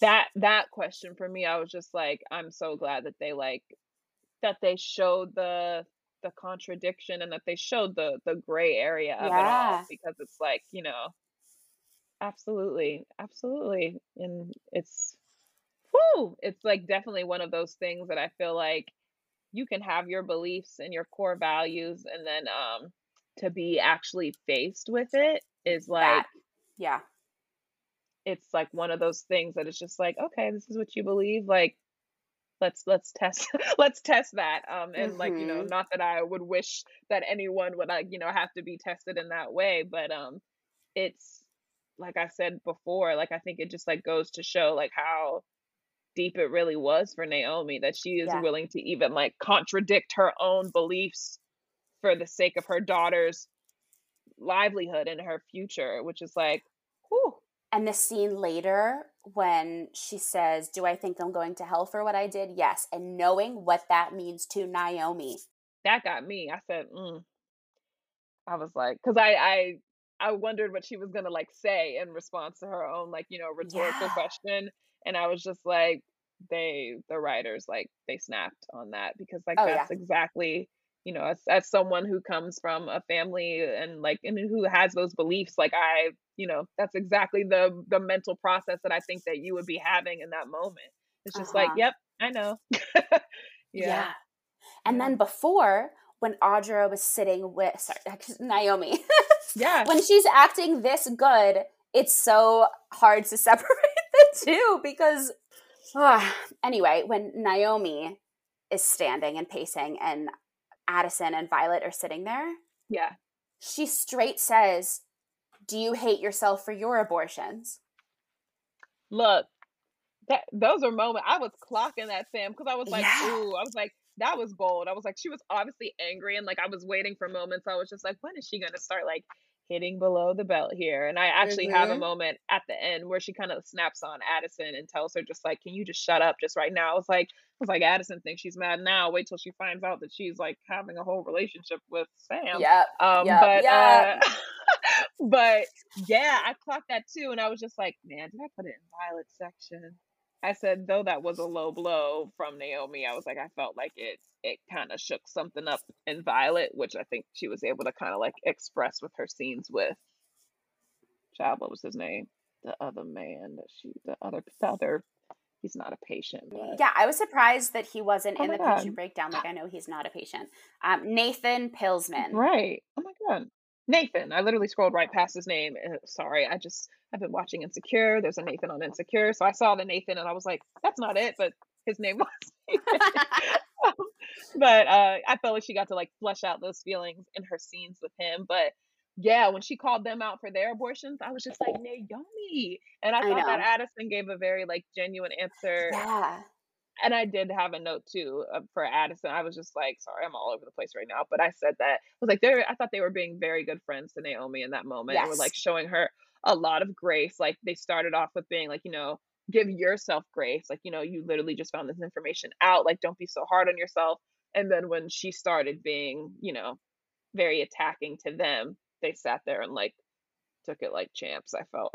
Speaker 2: that that question for me i was just like i'm so glad that they like that they showed the the contradiction and that they showed the the gray area of it all because it's like you know absolutely absolutely and it's whoo it's like definitely one of those things that i feel like you can have your beliefs and your core values and then um to be actually faced with it is like
Speaker 1: That- Yeah.
Speaker 2: it's like one of those things that it's just like okay this is what you believe like let's let's test let's test that um and like you know
Speaker 1: Mhm.
Speaker 2: not that i would wish that anyone would like you know have to be tested in that way but um it's like i said before like i think it just like goes to show like how deep it really was for naomi that she is
Speaker 1: Yeah.
Speaker 2: willing to even like contradict her own beliefs for the sake of her daughter's livelihood and her future which is like whew,
Speaker 1: And the scene later when she says, Do I think I'm going to hell for what I did? Yes. And knowing what that means to Naomi.
Speaker 2: that got me. I said, mm. I was like, because I, I, I wondered what she was gonna like say in response to her own like you know rhetorical
Speaker 1: Yeah.
Speaker 2: question, and I was just like, they the writers like they snapped on that because like
Speaker 1: Oh yeah.
Speaker 2: that's exactly you know as as someone who comes from a family and like and who has those beliefs like I you know that's exactly the the mental process that I think that you would be having in that moment. It's just like,
Speaker 1: Uh-huh.
Speaker 2: yep, I know. yeah.
Speaker 1: Yeah. And
Speaker 2: Yeah.
Speaker 1: then before, when Audra was sitting with sorry, Naomi,
Speaker 2: Yeah.
Speaker 1: when she's acting this good, it's so hard to separate the two because anyway, when Naomi is standing and pacing and Addison and Violet are sitting there,
Speaker 2: Yeah.
Speaker 1: she straight says, "Do you hate yourself for your abortions?"
Speaker 2: Look, that those are moments I was clocking that Sam because I was like,
Speaker 1: Yeah.
Speaker 2: ooh, I was like, that was bold. I was like, she was obviously angry and like I was waiting for moments. I was just like, when is she gonna start like hitting below the belt here? And I actually have a
Speaker 1: Mhm.
Speaker 2: moment at the end where she kind of snaps on Addison and tells her just like, can you just shut up just right now? I was like, I was like, Addison thinks she's mad now. Wait till she finds out that she's like having a whole relationship with Sam.
Speaker 1: Yeah.
Speaker 2: Um,
Speaker 1: Yep,
Speaker 2: but
Speaker 1: yep.
Speaker 2: uh, but yeah, I clocked that too, and I was just like, man, did I put it in Violet's section? I said though that was a low blow from Naomi. I was like, I felt like it it kind of shook something up in Violet, which I think she was able to kind of like express with her scenes with child. What was his name? The other man that she, the other, the other. He's not a patient, but
Speaker 1: Yeah, I was surprised that he wasn't
Speaker 2: oh
Speaker 1: in the
Speaker 2: god,
Speaker 1: patient breakdown. Like, I know he's not a patient. Um, Nathan Pillsman.
Speaker 2: right? Oh my god, Nathan. I literally scrolled right past his name. uh, Sorry, I just I've been watching Insecure. There's a Nathan on Insecure, so I saw the Nathan and I was like, that's not it, but his name was Nathan. Um, but uh, I felt like she got to like flesh out those feelings in her scenes with him. But yeah, when she called them out for their abortions, I was just like Naomi, and I
Speaker 1: I
Speaker 2: thought that. Addison gave a very like genuine answer.
Speaker 1: Yeah.
Speaker 2: And I did have a note too uh, for Addison. I was just like, sorry, I'm all over the place right now, but I said that I was like, they I thought they were being very good friends to Naomi in that moment, and were like showing her a lot of grace. Like they started off with being like, you know, give yourself grace. Like, you know, you literally just found this information out. Like, don't be so hard on yourself. And then when she started being, you know, very attacking to them, they sat there and like took it like champs, I felt.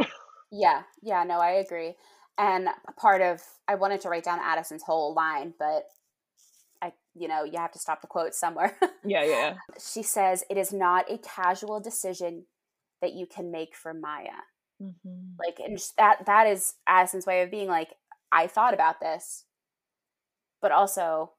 Speaker 1: Yeah. Yeah. No, I agree. And a part of, I wanted to write down Addison's whole line, but I, you know, you have to stop the quote somewhere.
Speaker 2: yeah, yeah.
Speaker 1: she says, It is not a casual decision that you can make for Maya.
Speaker 2: hmm
Speaker 1: Like, and that, that is Addison's way of being like, I thought about this, but also,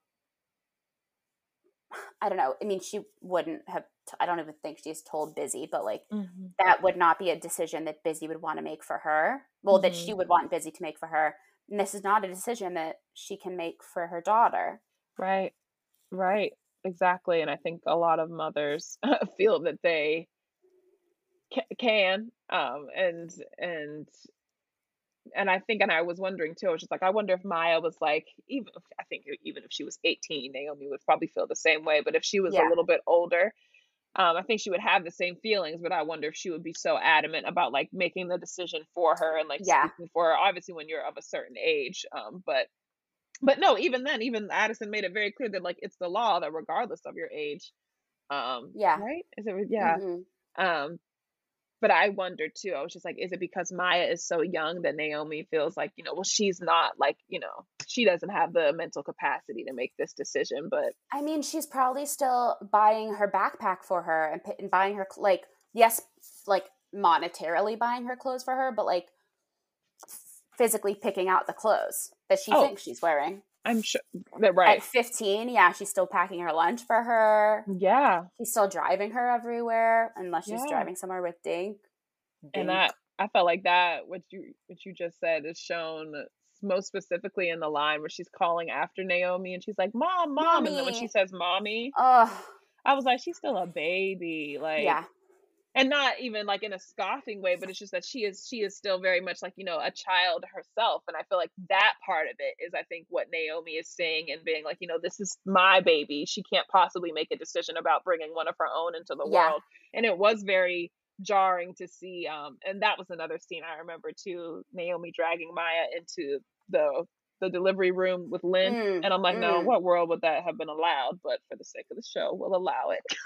Speaker 1: I don't know. I mean, she wouldn't have, I don't even think she's told Bizzy, but like,
Speaker 2: hmm
Speaker 1: that would not be a decision that Bizzy would want to make for her. Well, that
Speaker 2: hmm
Speaker 1: she would want Bizzy to make for her. And this is not a decision that she can make for her daughter.
Speaker 2: Right, right, exactly. And I think a lot of mothers feel that they ca- can, um, and and and I think, and I was wondering too. I was just like, I wonder if Maya was like, even if, I think even if she was 18, Naomi would probably feel the same way. But if she was a little bit older, um, I think she would have the same feelings. But I wonder if she would be so adamant about like making the decision for her and like
Speaker 1: Yeah.
Speaker 2: speaking for her. Obviously, when you're of a certain age, um, but but no, even then, even Addison made it very clear that like it's the law that regardless of your age, um,
Speaker 1: Yeah.
Speaker 2: right? Is it? Yeah.
Speaker 1: hmm
Speaker 2: Um, but I wondered too. I was just like, is it because Maya is so young that Naomi feels like, you know, well, she's not like, you know, she doesn't have the mental capacity to make this decision. But
Speaker 1: I mean, she's probably still buying her backpack for her and, and buying her, like, yes, like monetarily buying her clothes for her, but like physically picking out the clothes that she
Speaker 2: oh,
Speaker 1: thinks she's wearing.
Speaker 2: I'm sure that
Speaker 1: At 15, yeah, she's still packing her lunch for her.
Speaker 2: Yeah,
Speaker 1: She's still driving her everywhere, unless she's
Speaker 2: yeah.
Speaker 1: driving somewhere with Dink.
Speaker 2: And that I felt like that what you what you just said is shown most specifically in the line where she's calling after Naomi and she's like, "Mom, mom," and then when she says "mommy,"
Speaker 1: Oh,
Speaker 2: I was like, "She's still a baby." Like
Speaker 1: yeah.
Speaker 2: And not even like in a scoffing way but it's just that she is she is still very much like you know a child herself and i feel like that part of it is i think what naomi is saying and being like you know this is my baby she can't possibly make a decision about bringing one of her own into the
Speaker 1: Yeah.
Speaker 2: world and it was very jarring to see um and that was another scene i remember too naomi dragging maya into the the delivery room with lynn
Speaker 1: Mm,
Speaker 2: and i'm like no
Speaker 1: mm.
Speaker 2: what world would that have been allowed but for the sake of the show we'll allow it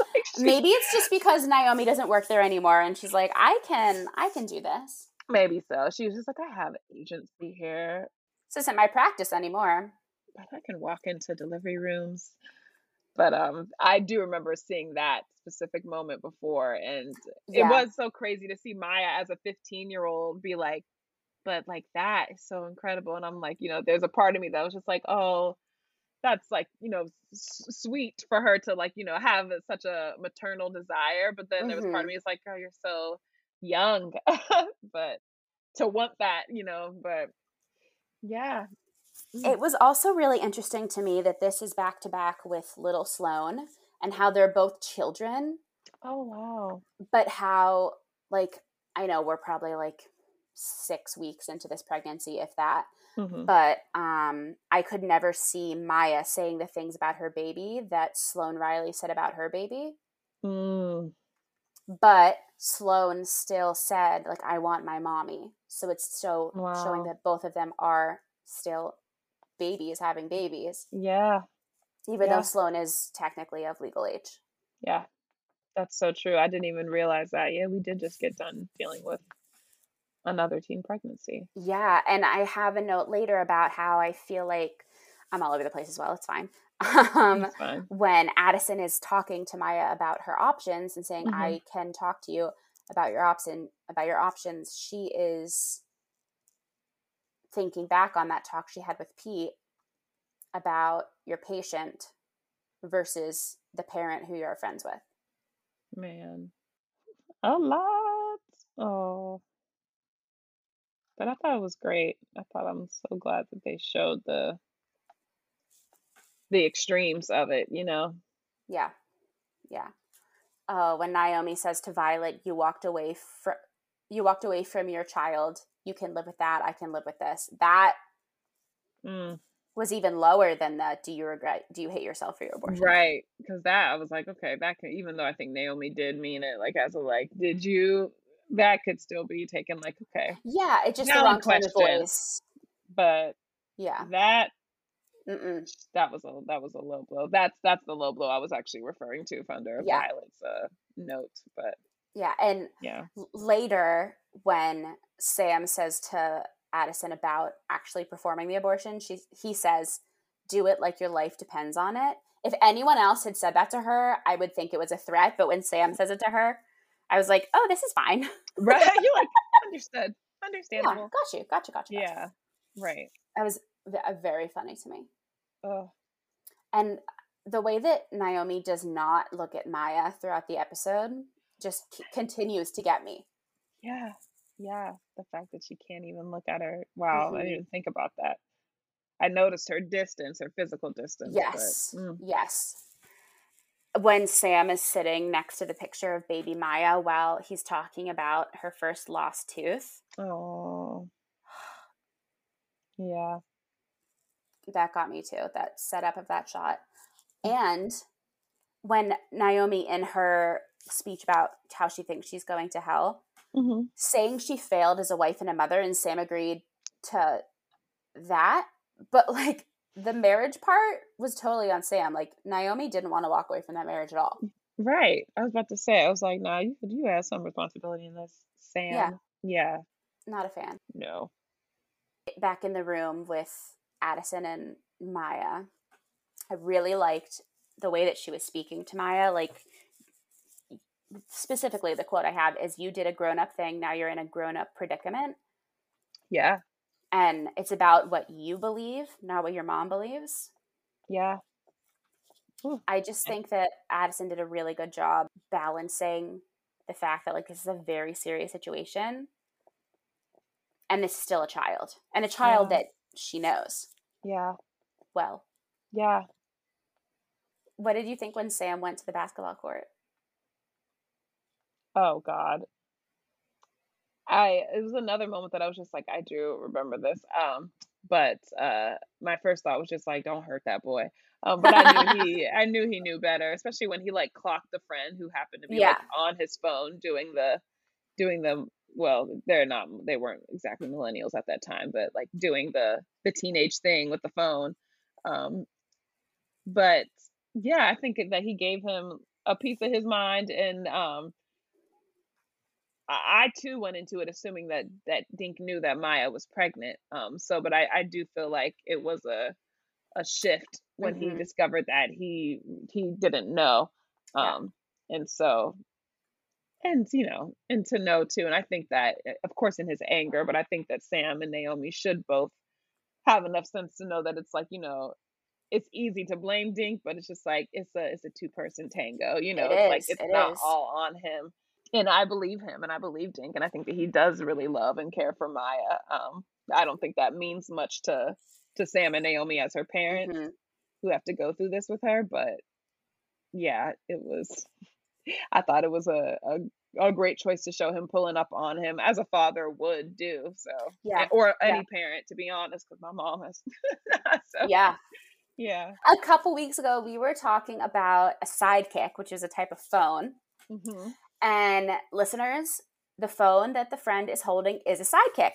Speaker 2: like she
Speaker 1: Maybe it's just because Naomi doesn't work there anymore and she's like, I can I can do this.
Speaker 2: Maybe so. She was just like, I have agency here.
Speaker 1: This isn't my practice anymore.
Speaker 2: But I can walk into delivery rooms. But um, I do remember seeing that specific moment before, and it was so crazy to see Maya as a 15 year old be like, but like that is so incredible. And I'm like, you know, there's a part of me that was just like, oh, that's like, you know, s- sweet for her to like, you know, have such a maternal desire. But then there was part of
Speaker 1: hmm
Speaker 2: me is like, oh, you're so young, but to want that, you know, but yeah. Mm.
Speaker 1: It was also really interesting to me that this is back to back with Little Sloan and how they're both children,
Speaker 2: Oh, wow.
Speaker 1: but how, like, I know we're probably like six weeks into this pregnancy, if that,
Speaker 2: hmm
Speaker 1: but um, I could never see Maya saying the things about her baby that Sloan Riley said about her baby.
Speaker 2: Mm.
Speaker 1: But Sloan still said, like, I want my mommy. So it's so showing that both of them are still babies having babies,
Speaker 2: Yeah.
Speaker 1: even though
Speaker 2: Yeah.
Speaker 1: Sloan is technically of legal age.
Speaker 2: Yeah. That's so true. I didn't even realize that. Yeah, we did just get done dealing with another teen pregnancy.
Speaker 1: Yeah. And I have a note later about how I feel like I'm all over the place as well. It's fine. Um,
Speaker 2: It's fine.
Speaker 1: when Addison is talking to Maya about her options and saying,
Speaker 2: hmm
Speaker 1: I can talk to you about your option about your options, she is thinking back on that talk she had with Pete about your patient versus the parent who you're friends with.
Speaker 2: Man, a lot. Oh, but I thought it was great. I thought I'm so glad that they showed the the extremes of it, you know.
Speaker 1: Yeah. Yeah. Uh, when Naomi says to Violet, "You walked away from you walked away from your child. You can live with that. I can live with this." That
Speaker 2: Mm,
Speaker 1: was even lower than the "Do you regret? Do you hate yourself for your abortion?"
Speaker 2: right, because that I was like, okay, that can even though I think Naomi did mean it, like as a like, did you? That could still be taken like, okay,
Speaker 1: Yeah, it just the tone of voice.
Speaker 2: but
Speaker 1: Yeah.
Speaker 2: that
Speaker 1: Mm-mm.
Speaker 2: that was a that was a low blow. That's that's the low blow I was actually referring to under
Speaker 1: Yeah.
Speaker 2: Violet's uh note, but
Speaker 1: Yeah. And
Speaker 2: yeah.
Speaker 1: later, when Sam says to Addison about actually performing the abortion, she he says, "Do it like your life depends on it." If anyone else had said that to her, I would think it was a threat. But when Sam says it to her, I was like, "Oh, this is fine."
Speaker 2: Right? You're like, understood.
Speaker 1: yeah,
Speaker 2: Understandable.
Speaker 1: got you, got you, got you, got you.
Speaker 2: Yeah. Right.
Speaker 1: That was v- uh, very funny to me.
Speaker 2: Oh,
Speaker 1: And the way that Naomi does not look at Maya throughout the episode just c- continues to get me.
Speaker 2: yeah. Yeah. The fact that she can't even look at her. Wow, I
Speaker 1: hmm
Speaker 2: didn't even think about that. I noticed her distance, her physical distance, but
Speaker 1: Yes,
Speaker 2: mm,
Speaker 1: yes. When Sam is sitting next to the picture of baby Maya while he's talking about her first lost tooth,
Speaker 2: oh, yeah.
Speaker 1: that got me too. That setup of that shot. And when Naomi, in her speech about how she thinks she's going to hell,
Speaker 2: hmm
Speaker 1: saying she failed as a wife and a mother, and Sam agreed to that. But like the marriage part was totally on Sam. Like Naomi didn't want to walk away from that marriage at all.
Speaker 2: Right. I was about to say, I was like, nah, you you have some responsibility in this, Sam. Yeah. Yeah.
Speaker 1: not a fan.
Speaker 2: No.
Speaker 1: Back in the room with Addison and Maya, I really liked the way that she was speaking to Maya. Like specifically, the quote I have is, "You did a grown up thing. Now you're in a grown up predicament."
Speaker 2: Yeah.
Speaker 1: And it's about what you believe, not what your mom believes.
Speaker 2: Yeah. Ooh.
Speaker 1: I just think that Addison did a really good job balancing the fact that like this is a very serious situation and this is still a child and a child
Speaker 2: Yeah.
Speaker 1: that she knows
Speaker 2: Yeah.
Speaker 1: well.
Speaker 2: Yeah.
Speaker 1: What did you think when Sam went to the basketball court?
Speaker 2: Oh God. I it was another moment that I was just like, I do remember this. Um, but uh my first thought was just like, don't hurt that boy. Um, but I knew he I knew he knew better, especially when he like clocked the friend who happened to be
Speaker 1: yeah.
Speaker 2: like on his phone doing the doing the well, they're not they weren't exactly millennials at that time, but like doing the the teenage thing with the phone. Um, but yeah, I think that he gave him a piece of his mind and um I, I too went into it assuming that that Dink knew that Maya was pregnant. Um, so, but I I do feel like it was a a shift when he
Speaker 1: Mhm.
Speaker 2: discovered that he he didn't know.
Speaker 1: Yeah.
Speaker 2: Um, and so and you know, and to know too, and I think that uh, of course in his anger, but I think that Sam and Naomi should both have enough sense to know that it's like, you know, it's easy to blame Dink, but it's just like it's a it's a two person tango, you know.
Speaker 1: It
Speaker 2: It's like it's
Speaker 1: it
Speaker 2: not
Speaker 1: is.
Speaker 2: all on him. And I believe him and I believe Dink and I think that he does really love and care for Maya. Um I don't think that means much to to Sam and Naomi as her parents
Speaker 1: Mhm.
Speaker 2: who have to go through this with her, but yeah, it was I thought it was a, a a great choice to show him pulling up on him as a father would do. So
Speaker 1: Yeah.
Speaker 2: or any
Speaker 1: Yeah.
Speaker 2: parent to be honest, because my mom has. so
Speaker 1: Yeah.
Speaker 2: yeah.
Speaker 1: A couple weeks ago, we were talking about a sidekick, which is a type of phone.
Speaker 2: hmm
Speaker 1: And listeners, the phone that the friend is holding is a sidekick.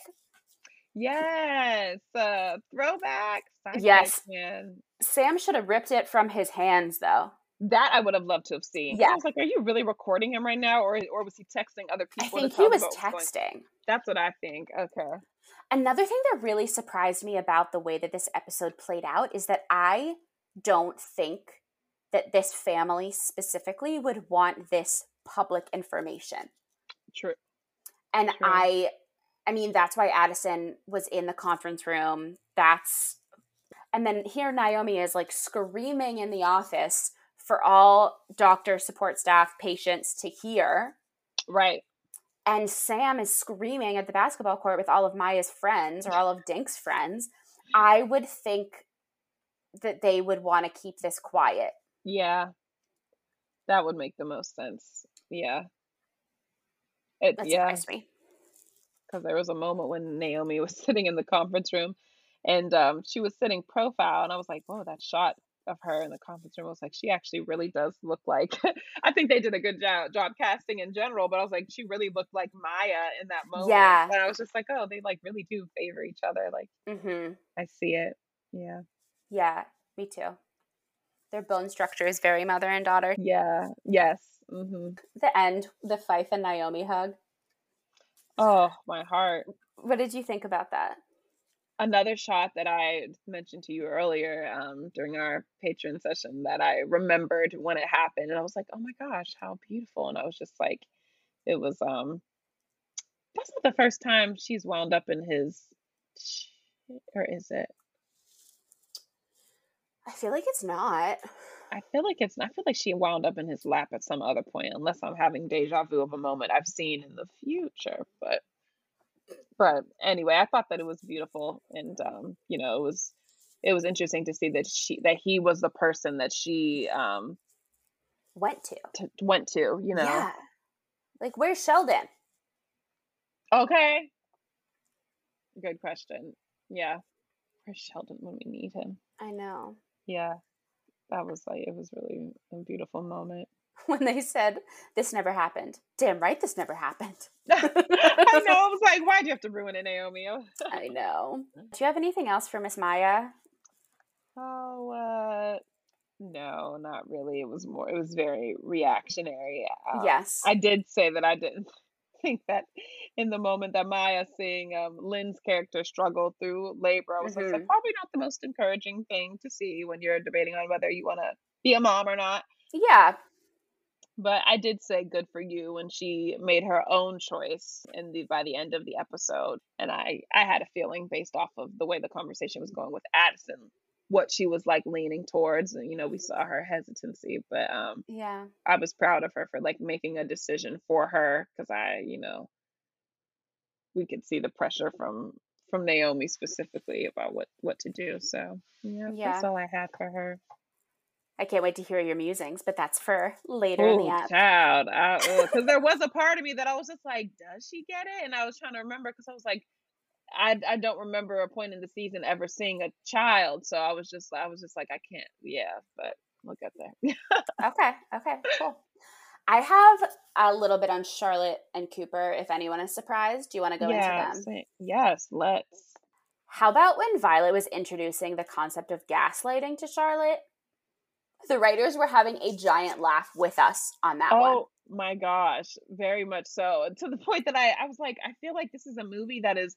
Speaker 2: Yes, uh, throwback.
Speaker 1: Yes.
Speaker 2: Sidekick, man.
Speaker 1: Sam should have ripped it from his hands, though.
Speaker 2: That I would have loved to have seen.
Speaker 1: Yeah.
Speaker 2: I was like, are you really recording him right now, or or was he texting other people? I
Speaker 1: think he was texting.
Speaker 2: That's what I think. Okay.
Speaker 1: Another thing that really surprised me about the way that this episode played out is that I don't think that this family specifically would want this public information.
Speaker 2: True.
Speaker 1: And
Speaker 2: True.
Speaker 1: I I mean that's why Addison was in the conference room. That's and then here Naomi is like screaming in the office for all doctor support staff patients to hear
Speaker 2: Right.
Speaker 1: and Sam is screaming at the basketball court with all of Maya's friends or all of Dink's friends, I would think that they would want to keep this quiet.
Speaker 2: Yeah. That would make the most sense. Yeah. It,
Speaker 1: That
Speaker 2: yeah.
Speaker 1: surprised me.
Speaker 2: because there was a moment when Naomi was sitting in the conference room and um, she was sitting profile, and I was like, "Whoa, that shot of her in the conference room I was like, she actually really does look like." I think they did a good job job casting in general, but I was like, she really looked like Maya in that moment.
Speaker 1: Yeah.
Speaker 2: and I was just like, "Oh, they like really do favor each other." Like
Speaker 1: hmm
Speaker 2: I see it. Yeah,
Speaker 1: Yeah, me too. Their bone structure is very mother and daughter.
Speaker 2: yeah, yes. Hmm
Speaker 1: The end, the Fife and Naomi hug.
Speaker 2: Oh, my heart.
Speaker 1: What did you think about that?
Speaker 2: another shot that I mentioned to you earlier um, during our Patreon session that I remembered when it happened, and I was like, "Oh my gosh, how beautiful!" And I was just like, "It was." um That's not the first time she's wound up in his, or is it?
Speaker 1: I feel like it's not.
Speaker 2: I feel like it's. I feel like she wound up in his lap at some other point, unless I'm having deja vu of a moment I've seen in the future. But, but anyway, I thought that it was beautiful, and um, you know, it was, it was interesting to see that she that he was the person that she um
Speaker 1: Went to.
Speaker 2: t- went to. You know,
Speaker 1: Yeah. Like, where's Sheldon?
Speaker 2: okay. Good question. Yeah, where's Sheldon when we need him?
Speaker 1: I know.
Speaker 2: Yeah, that was like it was really a beautiful moment.
Speaker 1: When they said, this never happened. Damn right, this never happened.
Speaker 2: I know. I was like, why do you have to ruin it, Naomi?
Speaker 1: I know. Do you have anything else for Miss Maya?
Speaker 2: Oh, uh, no, not really. It was more, it was very reactionary. Um,
Speaker 1: yes.
Speaker 2: I did say that I didn't think that in the moment that Maya seeing um, Lynn's character struggle through labor, I was like,
Speaker 1: Mhm.
Speaker 2: probably not the most encouraging thing to see when you're debating on whether you want to be a mom or not.
Speaker 1: yeah.
Speaker 2: But I did say good for you when she made her own choice in the by the end of the episode. And I I had a feeling based off of the way the conversation was going with Addison, what she was like leaning towards. And you know, we saw her hesitancy, but um
Speaker 1: Yeah.
Speaker 2: I was proud of her for like making a decision for her because I, you know, we could see the pressure from from Naomi specifically about what what to do. So yeah, that's all I had for her.
Speaker 1: I can't wait to hear your musings, but that's for later in the
Speaker 2: Oh,
Speaker 1: app.
Speaker 2: child. Because uh, there was a part of me that I was just like, does she get it? And I was trying to remember because I was like, I, I don't remember a point in the season ever seeing a child. So I was just I was just like, I can't. Yeah, but we'll get there.
Speaker 1: Okay. Okay. Cool. I have a little bit on Charlotte and Cooper. If anyone is surprised, do you want to go into them?
Speaker 2: yes, let's.
Speaker 1: How about when Violet was introducing the concept of gaslighting to Charlotte? The writers were having a giant laugh with us on that one.
Speaker 2: Oh, my gosh, very much so. To the point that I, I was like, I feel like this is a movie that is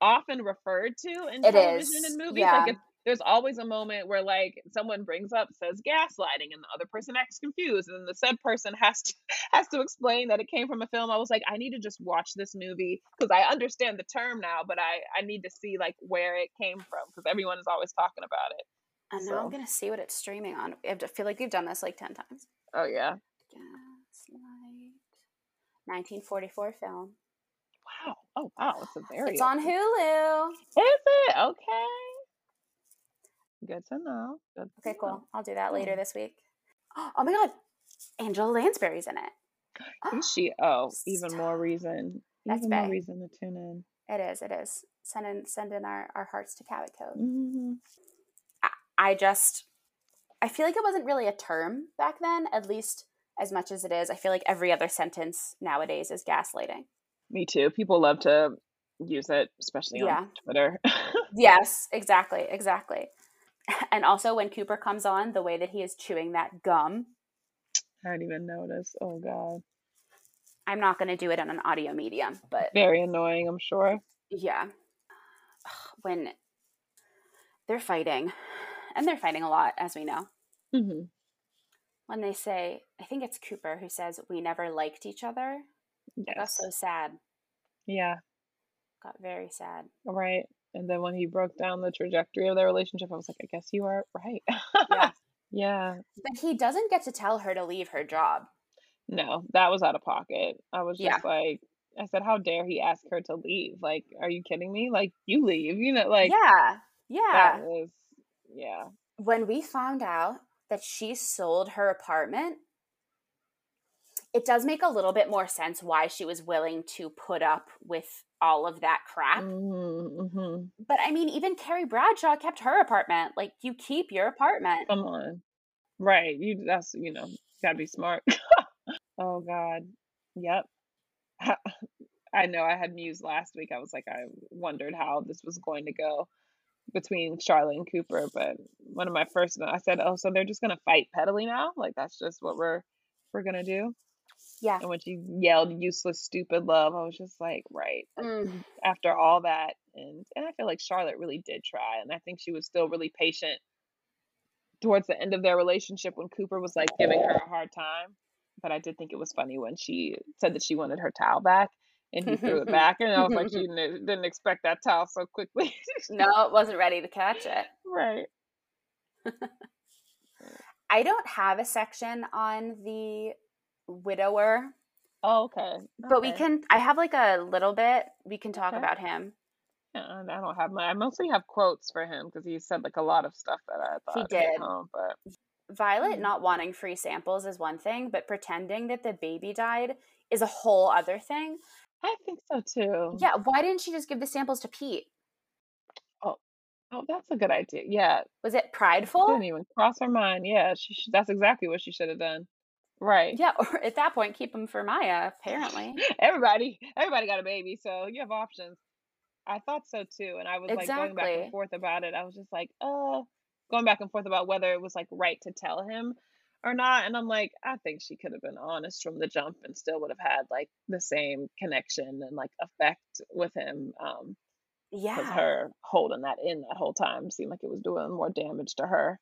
Speaker 2: often referred to in
Speaker 1: It
Speaker 2: television
Speaker 1: is.
Speaker 2: and movies.
Speaker 1: Yeah.
Speaker 2: Like, it's, there's always a moment where like someone brings up says gaslighting, and the other person acts confused, and the said person has to has to explain that it came from a film. I was like, I need to just watch this movie because I understand the term now, but I I need to see like where it came from because everyone is always talking about it.
Speaker 1: And now I'm gonna see what it's streaming on. I feel like we've done this like ten times.
Speaker 2: Oh yeah.
Speaker 1: Gaslight. 1944 film.
Speaker 2: Wow. Oh wow. It's a very.
Speaker 1: It's on Hulu.
Speaker 2: Is it okay? Good to know. Good to
Speaker 1: Okay,
Speaker 2: know.
Speaker 1: cool. I'll do that later this week. Oh my god, Angela Lansbury's in it.
Speaker 2: Is she? Oh, even more reason.
Speaker 1: That's
Speaker 2: even more reason to tune in.
Speaker 1: It is. It is. Send in, send in our, our hearts to Cabot Cove.
Speaker 2: hmm
Speaker 1: I just, I feel like it wasn't really a term back then, at least as much as it is. I feel like every other sentence nowadays is gaslighting.
Speaker 2: Me too. People love to use it, especially
Speaker 1: Yeah.
Speaker 2: on Twitter.
Speaker 1: Yes, exactly, exactly. And also when Cooper comes on, the way that he is chewing that gum,
Speaker 2: I didn't even notice. Oh god.
Speaker 1: I'm not going to do it on an audio medium, but
Speaker 2: Very annoying, I'm sure.
Speaker 1: yeah. When they're fighting, and they're fighting a lot, as we know.
Speaker 2: hmm
Speaker 1: When they say, I think it's Cooper who says, We never liked each other.
Speaker 2: Yes.
Speaker 1: so sad.
Speaker 2: Yeah.
Speaker 1: Got very sad.
Speaker 2: Right. And then when he broke down the trajectory of their relationship, I was like, I guess you are right.
Speaker 1: Yeah.
Speaker 2: yeah.
Speaker 1: But he doesn't get to tell her to leave her job.
Speaker 2: No, that was out of pocket. I was
Speaker 1: Yeah.
Speaker 2: just like, I said, how dare he ask her to leave? Like, are you kidding me? Like, you leave, you know, like,
Speaker 1: yeah. Yeah.
Speaker 2: that was, yeah.
Speaker 1: when we found out that she sold her apartment, it does make a little bit more sense why she was willing to put up with all of that crap.
Speaker 2: Mm-hmm.
Speaker 1: But I mean, even Carrie Bradshaw kept her apartment. Like, you keep your apartment.
Speaker 2: Come on. Right. You, that's, you know, gotta be smart. oh, God. Yep. I know I had news last week. I was like, I wondered how this was going to go between Charlotte and Cooper. But one of my first, I said, oh, so they're just gonna fight pettily now? Like that's just what we're we're gonna do?
Speaker 1: Yeah.
Speaker 2: And when she yelled useless, stupid love, I was just like, right.
Speaker 1: Mm.
Speaker 2: After all that, and and I feel like Charlotte really did try, and I think she was still really patient towards the end of their relationship when Cooper was like giving her a hard time. But I did think it was funny when she said that she wanted her towel back, and he threw it back, and I was like, she didn't, didn't expect that towel so quickly.
Speaker 1: No, it wasn't ready to catch it.
Speaker 2: right.
Speaker 1: I don't have a section on the widower,
Speaker 2: Oh, okay.
Speaker 1: but we can, I have like a little bit. We can talk
Speaker 2: Okay.
Speaker 1: about him.
Speaker 2: Yeah, I don't have my. I mostly have quotes for him because he said like a lot of stuff that I thought he
Speaker 1: did.
Speaker 2: home, but
Speaker 1: Violet
Speaker 2: Mm.
Speaker 1: not wanting free samples is one thing, but pretending that the baby died is a whole other thing.
Speaker 2: I think so too.
Speaker 1: Yeah, why didn't she just give the samples to Pete?
Speaker 2: Oh, that's a good idea. Yeah,
Speaker 1: Was it prideful?
Speaker 2: didn't even cross her mind. Yeah, she. That's exactly what she should have done. Right.
Speaker 1: Yeah, or at that point, keep them for Maya, apparently.
Speaker 2: everybody, everybody got a baby, so you have options. I thought so too, and I was like going back and forth about it. I was just like, uh, going back and forth about whether it was like right to tell him or not. And I'm like, I think she could have been honest from the jump and still would have had like the same connection and like effect with him. Um, because
Speaker 1: Yeah.
Speaker 2: her holding that in that whole time seemed like it was doing more damage to her.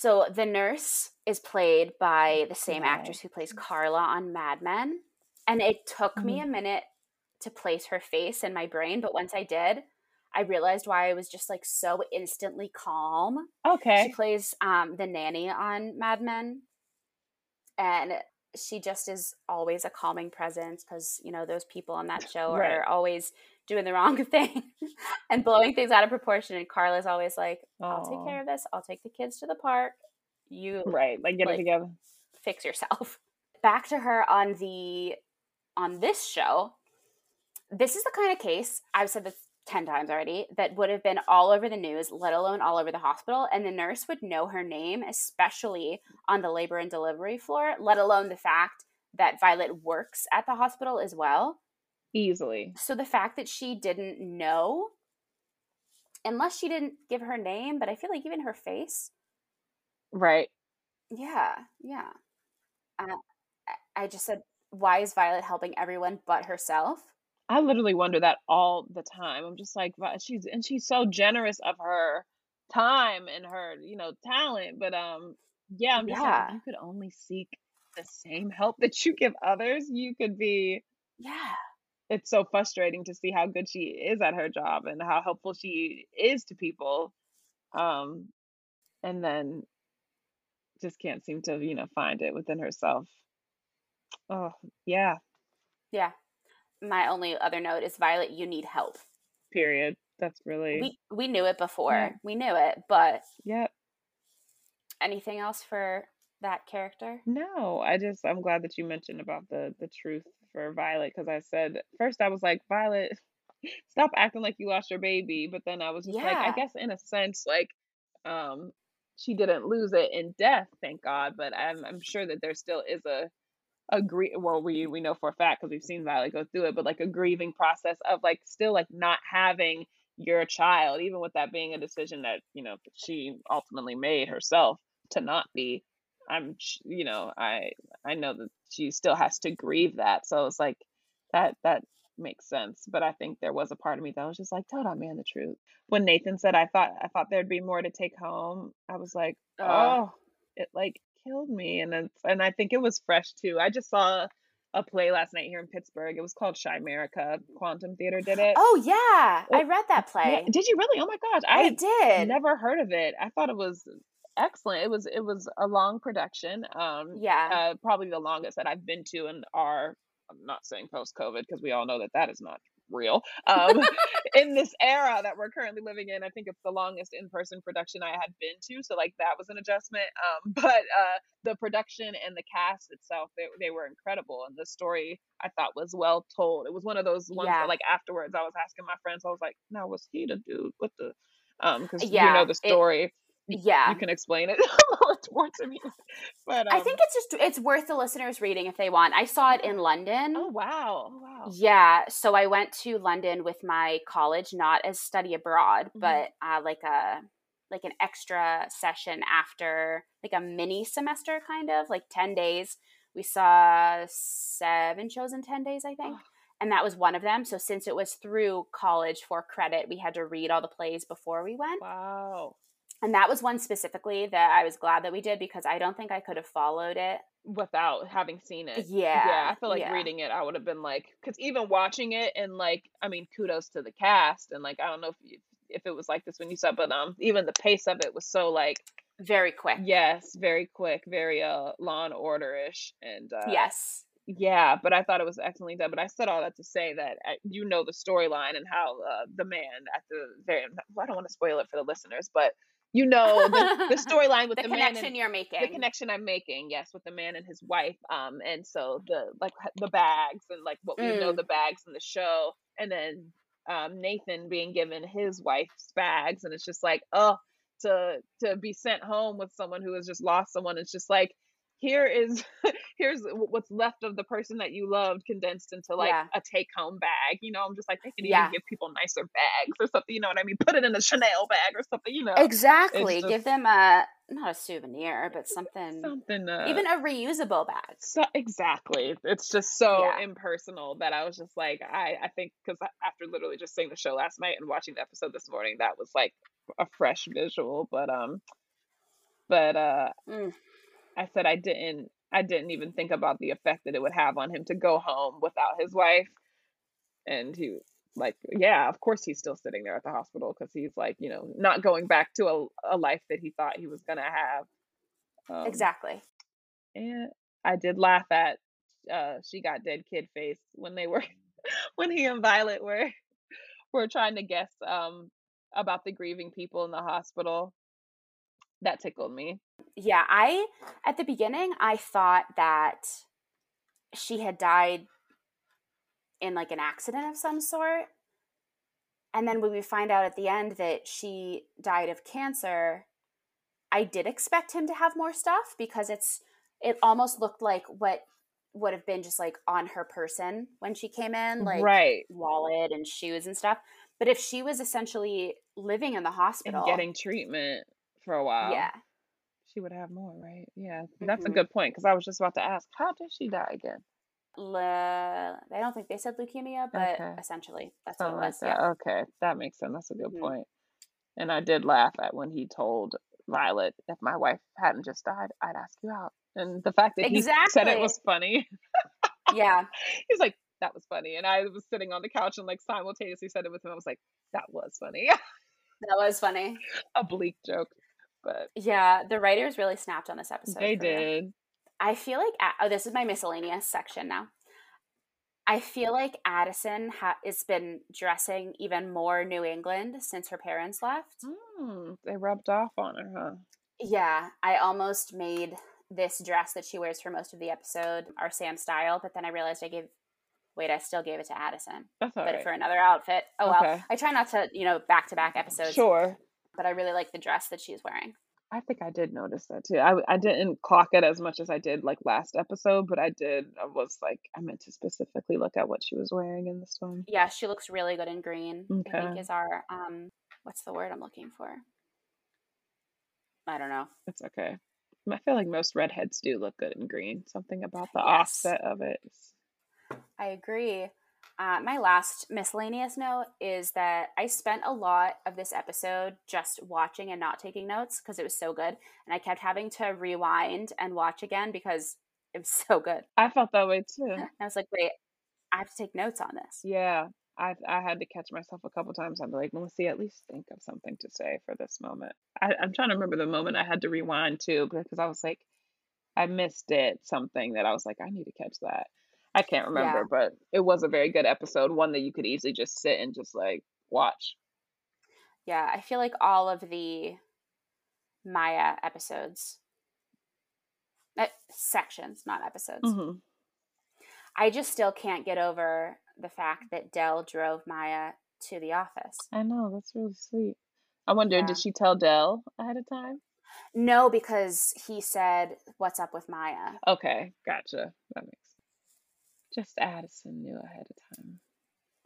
Speaker 1: So the nurse is played by the same
Speaker 2: Yeah.
Speaker 1: actress who plays Carla on Mad Men. And it took me a minute to place her face in my brain, but once I did, I realized why I was just like so instantly calm.
Speaker 2: Okay.
Speaker 1: She plays um, the nanny on Mad Men, and she just is always a calming presence because you know those people on that show
Speaker 2: Right.
Speaker 1: are always doing the wrong thing and blowing things out of proportion. And Carla's always like, "I'll take care of this. I'll take the kids to the park. You
Speaker 2: Right. Like get
Speaker 1: Like-
Speaker 2: it together.
Speaker 1: fix yourself." Back to her on the on this show. This is the kind of case I've said this 10 times already that would have been all over the news, let alone all over the hospital. And the nurse would know her name, especially on the labor and delivery floor, let alone the fact that Violet works at the hospital as well.
Speaker 2: Easily.
Speaker 1: So the fact that she didn't know, unless she didn't give her name, but I feel like even her face,
Speaker 2: Right.
Speaker 1: yeah, yeah. Uh, I just said, why is Violet helping everyone but herself?
Speaker 2: I literally wonder that all the time. I'm just like, "Vi- she's and she's so generous of her time and her, you know, talent. But um, yeah, I'm just like,
Speaker 1: Yeah.
Speaker 2: you could only seek the same help that you give others, you could be.
Speaker 1: Yeah.
Speaker 2: It's so frustrating to see how good she is at her job and how helpful she is to people. Um, and then just can't seem to, you know, find it within herself. Oh, yeah,
Speaker 1: Yeah. My only other note is Violet, you need help.
Speaker 2: period. That's really,
Speaker 1: We we knew it
Speaker 2: yeah,
Speaker 1: before. We knew it, but
Speaker 2: yeah.
Speaker 1: anything else for that character?
Speaker 2: No, I just I'm glad that you mentioned about the the truth for Violet because I said first I was like Violet, stop acting like you lost your baby, but then I was just like I guess in a sense like um she didn't lose it in death, thank God, but I'm I'm sure that there still is a a grie well we we know for a fact because we've seen Violet go through it, but like a grieving process of like still like not having your child, even with that being a decision that you know she ultimately made herself to not be. I'm you know I I know that she still has to grieve that, so it's like that that makes sense. But I think there was a part of me that was just like, tell that man the truth. When Nathan said I thought I thought there'd be more to take home, I was like,
Speaker 1: Uh,
Speaker 2: oh, it like killed me, and it's and I think it was fresh too. I just saw a play last night here in Pittsburgh. It was called Chimerica. Quantum Theater did it.
Speaker 1: oh yeah, I read that
Speaker 2: yeah,
Speaker 1: play.
Speaker 2: did you really? Oh my gosh, I
Speaker 1: I did.
Speaker 2: never heard of it. I thought it was excellent. It was it was a long production. Um,
Speaker 1: Yeah.
Speaker 2: uh, probably the longest that I've been to in our. I'm not saying post COVID because we all know that that is not real. Um, in this era that we're currently living in, I think it's the longest in person production I had been to. So like that was an adjustment. Um, but uh, the production and the cast itself, they they were incredible, and the story I thought was well told. It was one of those ones
Speaker 1: Yeah.
Speaker 2: that like afterwards I was asking my friends, I was like, "Now was he the dude? What the?" Um, because you know the story. You,
Speaker 1: yeah.
Speaker 2: you can explain it more to me. But
Speaker 1: I
Speaker 2: um,
Speaker 1: think it's just it's worth the listeners reading if they want. I saw it in London.
Speaker 2: Oh wow. Oh wow.
Speaker 1: Yeah, so I went to London with my college, not as study abroad,
Speaker 2: hmm
Speaker 1: but uh, like a like an extra session after like a mini semester kind of like 10 days. We saw seven shows in 10 days, I think.
Speaker 2: Oh,
Speaker 1: And that was one of them. So since it was through college for credit, we had to read all the plays before we went.
Speaker 2: wow.
Speaker 1: And that was one specifically that I was glad that we did because I don't think I could have followed it.
Speaker 2: Without having seen it. Yeah,
Speaker 1: Yeah,
Speaker 2: I feel like
Speaker 1: yeah.
Speaker 2: reading it, I would have been like, because even watching it and like, I mean, kudos to the cast and like, I don't know if you, if it was like this when you saw, but um, even the pace of it was so like,
Speaker 1: Very quick.
Speaker 2: yes, very quick, very uh Law and Order ish, and uh,
Speaker 1: Yes.
Speaker 2: yeah. But I thought it was excellently done. But I said all that to say that uh, you know the storyline and how uh, the man at the very, well, I don't want to spoil it for the listeners, but you know the the storyline with
Speaker 1: the
Speaker 2: the man and
Speaker 1: connection you're making.
Speaker 2: the connection I'm making, yes, with the man and his wife. Um, and so the like the bags and like what we know
Speaker 1: Mm,
Speaker 2: the bags in the show, and then um Nathan being given his wife's bags, and it's just like, oh, to to be sent home with someone who has just lost someone. It's just like here is here's what's left of the person that you loved condensed into like
Speaker 1: yeah.
Speaker 2: a take home bag. You know, I'm just like they could even
Speaker 1: Yeah.
Speaker 2: give people nicer bags or something. You know what I mean? Put it in a Chanel bag or something. You know,
Speaker 1: Exactly.
Speaker 2: just
Speaker 1: Give them a not a souvenir, but something
Speaker 2: something. Uh,
Speaker 1: even a reusable bag.
Speaker 2: So exactly. It's just so
Speaker 1: Yeah.
Speaker 2: impersonal that I was just like, I, I think because after literally just seeing the show last night and watching the episode this morning, that was like a fresh visual. But um, but uh,
Speaker 1: Mm,
Speaker 2: I said I didn't, I didn't even think about the effect that it would have on him to go home without his wife, and he like, yeah, of course he's still sitting there at the hospital because he's like, you know, not going back to a, a life that he thought he was gonna have. Um,
Speaker 1: exactly.
Speaker 2: and I did laugh at uh she got dead kid face when they were when he and Violet were were trying to guess um about the grieving people in the hospital. That tickled me.
Speaker 1: Yeah, I at the beginning I thought that she had died in like an accident of some sort. And then when we find out at the end that she died of cancer, I did expect him to have more stuff because it's it almost looked like what would have been just like on her person when she came in, like
Speaker 2: Right.
Speaker 1: wallet and shoes and stuff. But if she was essentially living in the
Speaker 2: And
Speaker 1: hospital,
Speaker 2: getting treatment for a while.
Speaker 1: yeah,
Speaker 2: She she would have more, right? Yeah, that's a
Speaker 1: hmm
Speaker 2: good point because I was just about to ask, how did she die again?
Speaker 1: Le- I don't think they said leukemia, but
Speaker 2: Okay,
Speaker 1: essentially that's what it
Speaker 2: something like
Speaker 1: was.
Speaker 2: that.
Speaker 1: Yeah.
Speaker 2: Okay, that makes sense. That's a good
Speaker 1: hmm
Speaker 2: point. And I did laugh at when he told Violet, if my wife hadn't just died, I'd ask you out. And the fact that he said it was funny,
Speaker 1: Yeah.
Speaker 2: he's like, that was funny. And I was sitting on the couch and like simultaneously said it with him. I was like, that was funny.
Speaker 1: That was funny.
Speaker 2: a bleak joke, but
Speaker 1: Yeah, the writers really snapped on this episode
Speaker 2: they did.
Speaker 1: I feel like oh, this is my miscellaneous section now. I feel like Addison ha- has been dressing even more New England since her parents left.
Speaker 2: Mm, they rubbed off on her, huh?
Speaker 1: Yeah, I almost made this dress that she wears for most of the episode our Sam style, but then I realized I gave wait, I still gave it to Addison,
Speaker 2: That's all
Speaker 1: but
Speaker 2: right.
Speaker 1: for another outfit. Oh well,
Speaker 2: Okay.
Speaker 1: I try not to, you know, back to back episodes,
Speaker 2: Sure.
Speaker 1: But I really like the dress that she's wearing.
Speaker 2: I think I did notice that too. I I didn't clock it as much as I did like last episode, but I did. I was like, I meant to specifically look at what she was wearing in this one.
Speaker 1: Yeah, she looks really good in green. I think
Speaker 2: Okay.
Speaker 1: is our um what's the word I'm looking for? I don't know.
Speaker 2: It's okay. I feel like most redheads do look good in green. Something about the
Speaker 1: Yes.
Speaker 2: offset of it.
Speaker 1: I agree. Uh, my last miscellaneous note is that I spent a lot of this episode just watching and not taking notes because it was so good. And I kept having to rewind and watch again because it was so good.
Speaker 2: I felt that way too.
Speaker 1: I was like, wait, I have to take notes on this.
Speaker 2: Yeah. I I had to catch myself a couple times. I'd be like, Melissa, at least think of something to say for this moment. I, I'm trying to remember the moment I had to rewind too, because I was like, I missed it, something that I was like, I need to catch that. I can't remember,
Speaker 1: Yeah.
Speaker 2: but it was a very good episode, one that you could easily just sit and just like watch.
Speaker 1: Yeah, I feel like all of the Maya episodes, uh, sections, not episodes,
Speaker 2: hmm
Speaker 1: I just still can't get over the fact that Dell drove Maya to the office.
Speaker 2: I know, that's really sweet. I wonder,
Speaker 1: Yeah.
Speaker 2: did she tell Dell ahead of time?
Speaker 1: No, because he said, What's up with Maya?
Speaker 2: Okay, gotcha. That makes just Addison knew ahead of time.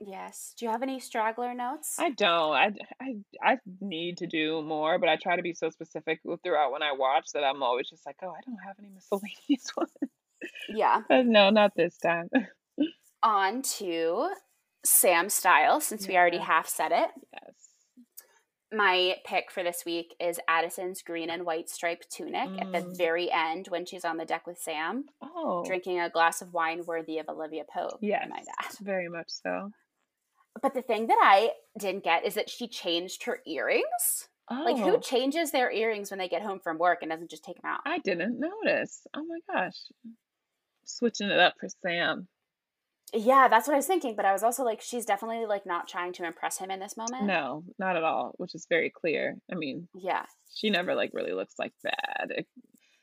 Speaker 1: Yes. Do you have any straggler notes?
Speaker 2: I don't. I, I I need to do more, but I try to be so specific throughout when I watch that I'm always just like, oh, I don't have any miscellaneous ones.
Speaker 1: yeah.
Speaker 2: But no, not this time.
Speaker 1: On to Sam Style, since we already half said it.
Speaker 2: Yes.
Speaker 1: My pick for this week is Addison's green and white striped tunic at the
Speaker 2: Mm.
Speaker 1: very end when she's on the deck with Sam,
Speaker 2: Oh,
Speaker 1: drinking a glass of wine worthy of Olivia Pope,
Speaker 2: yes,
Speaker 1: might add.
Speaker 2: very much so.
Speaker 1: But the thing that I didn't get is that she changed her earrings. Like, who
Speaker 2: Oh,
Speaker 1: changes their earrings when they get home from work and doesn't just take them out?
Speaker 2: I didn't notice. Oh my gosh. Switching it up for Sam.
Speaker 1: Yeah, that's what I was thinking. But I was also like, she's definitely like not trying to impress him in this moment.
Speaker 2: No, not at all, which is very clear. I mean,
Speaker 1: Yeah.
Speaker 2: she never like really looks like bad. It-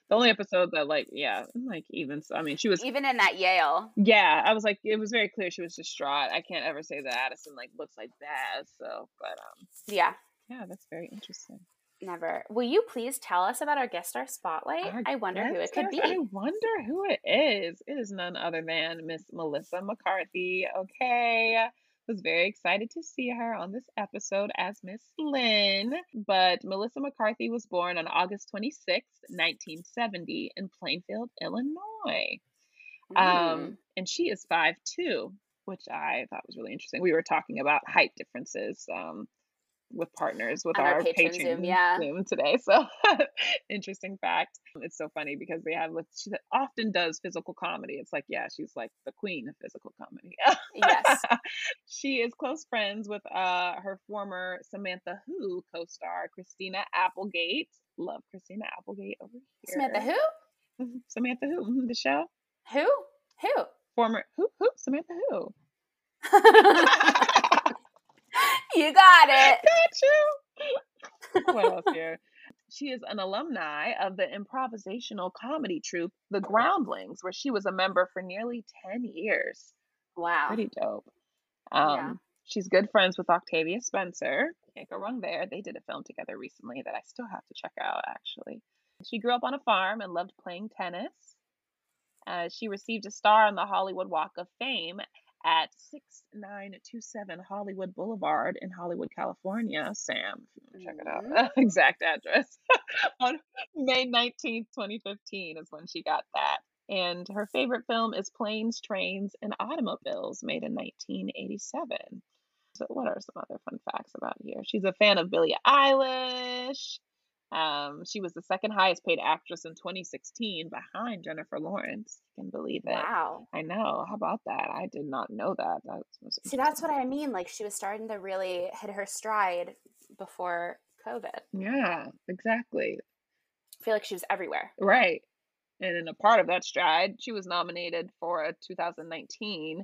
Speaker 2: the only episode that like, yeah, like even so, I mean, she was
Speaker 1: Even in that Yale.
Speaker 2: Yeah, I was like, it was very clear she was distraught. I can't ever say that Addison like looks like that. So, but um,
Speaker 1: Yeah.
Speaker 2: yeah, that's very interesting.
Speaker 1: Never. Will you please tell us about our guest star spotlight?
Speaker 2: Our
Speaker 1: I wonder who it could be.
Speaker 2: I wonder who it is. It is none other than Miss Melissa McCarthy. Okay. Was very excited to see her on this episode as Miss Lynn. But Melissa McCarthy was born on August 26th, 1970, in Plainfield, Illinois.
Speaker 1: Mm.
Speaker 2: Um, and she is five two, which I thought was really interesting. We were talking about height differences um, with partners with
Speaker 1: our
Speaker 2: our,
Speaker 1: Patreon
Speaker 2: Patreon
Speaker 1: Zoom, yeah.
Speaker 2: Zoom today. So interesting fact. It's so funny because they have she often does physical comedy. It's like yeah, she's like the queen of physical comedy.
Speaker 1: yes.
Speaker 2: she is close friends with uh her former Samantha Who co-star Christina Applegate. Love Christina Applegate over here.
Speaker 1: Samantha who?
Speaker 2: Samantha Who mhm, the show
Speaker 1: Who? Who?
Speaker 2: former who who Samantha who
Speaker 1: you got it.
Speaker 2: got you. What else here? She is an alumni of the improvisational comedy troupe the groundlings where she was a member for nearly 10 years.
Speaker 1: Wow.
Speaker 2: pretty dope. Um
Speaker 1: Yeah.
Speaker 2: she's good friends with octavia spencer. Can't go wrong there. They did a film together recently that i still have to check out actually. She grew up on a farm and loved playing tennis. Uh, she received a star on the hollywood walk of fame at 6927 Hollywood Boulevard in Hollywood, California. Sam, if you want to check it out, mm-hmm. exact address. On May 19th, 2015 is when she got that. And her favorite film is Planes, Trains, and Automobiles, made in 1987. So, what are some other fun facts about here? She's a fan of Billie Eilish. Um, she was the second highest paid actress in 2016 behind Jennifer Lawrence. You can believe it.
Speaker 1: Wow.
Speaker 2: I know. How about that? I did not know that. That was
Speaker 1: See, that's what I mean. Like she was starting to really hit her stride before COVID.
Speaker 2: Yeah, exactly.
Speaker 1: I feel like she was everywhere.
Speaker 2: Right. And in a part of that stride, she was nominated for a 2019.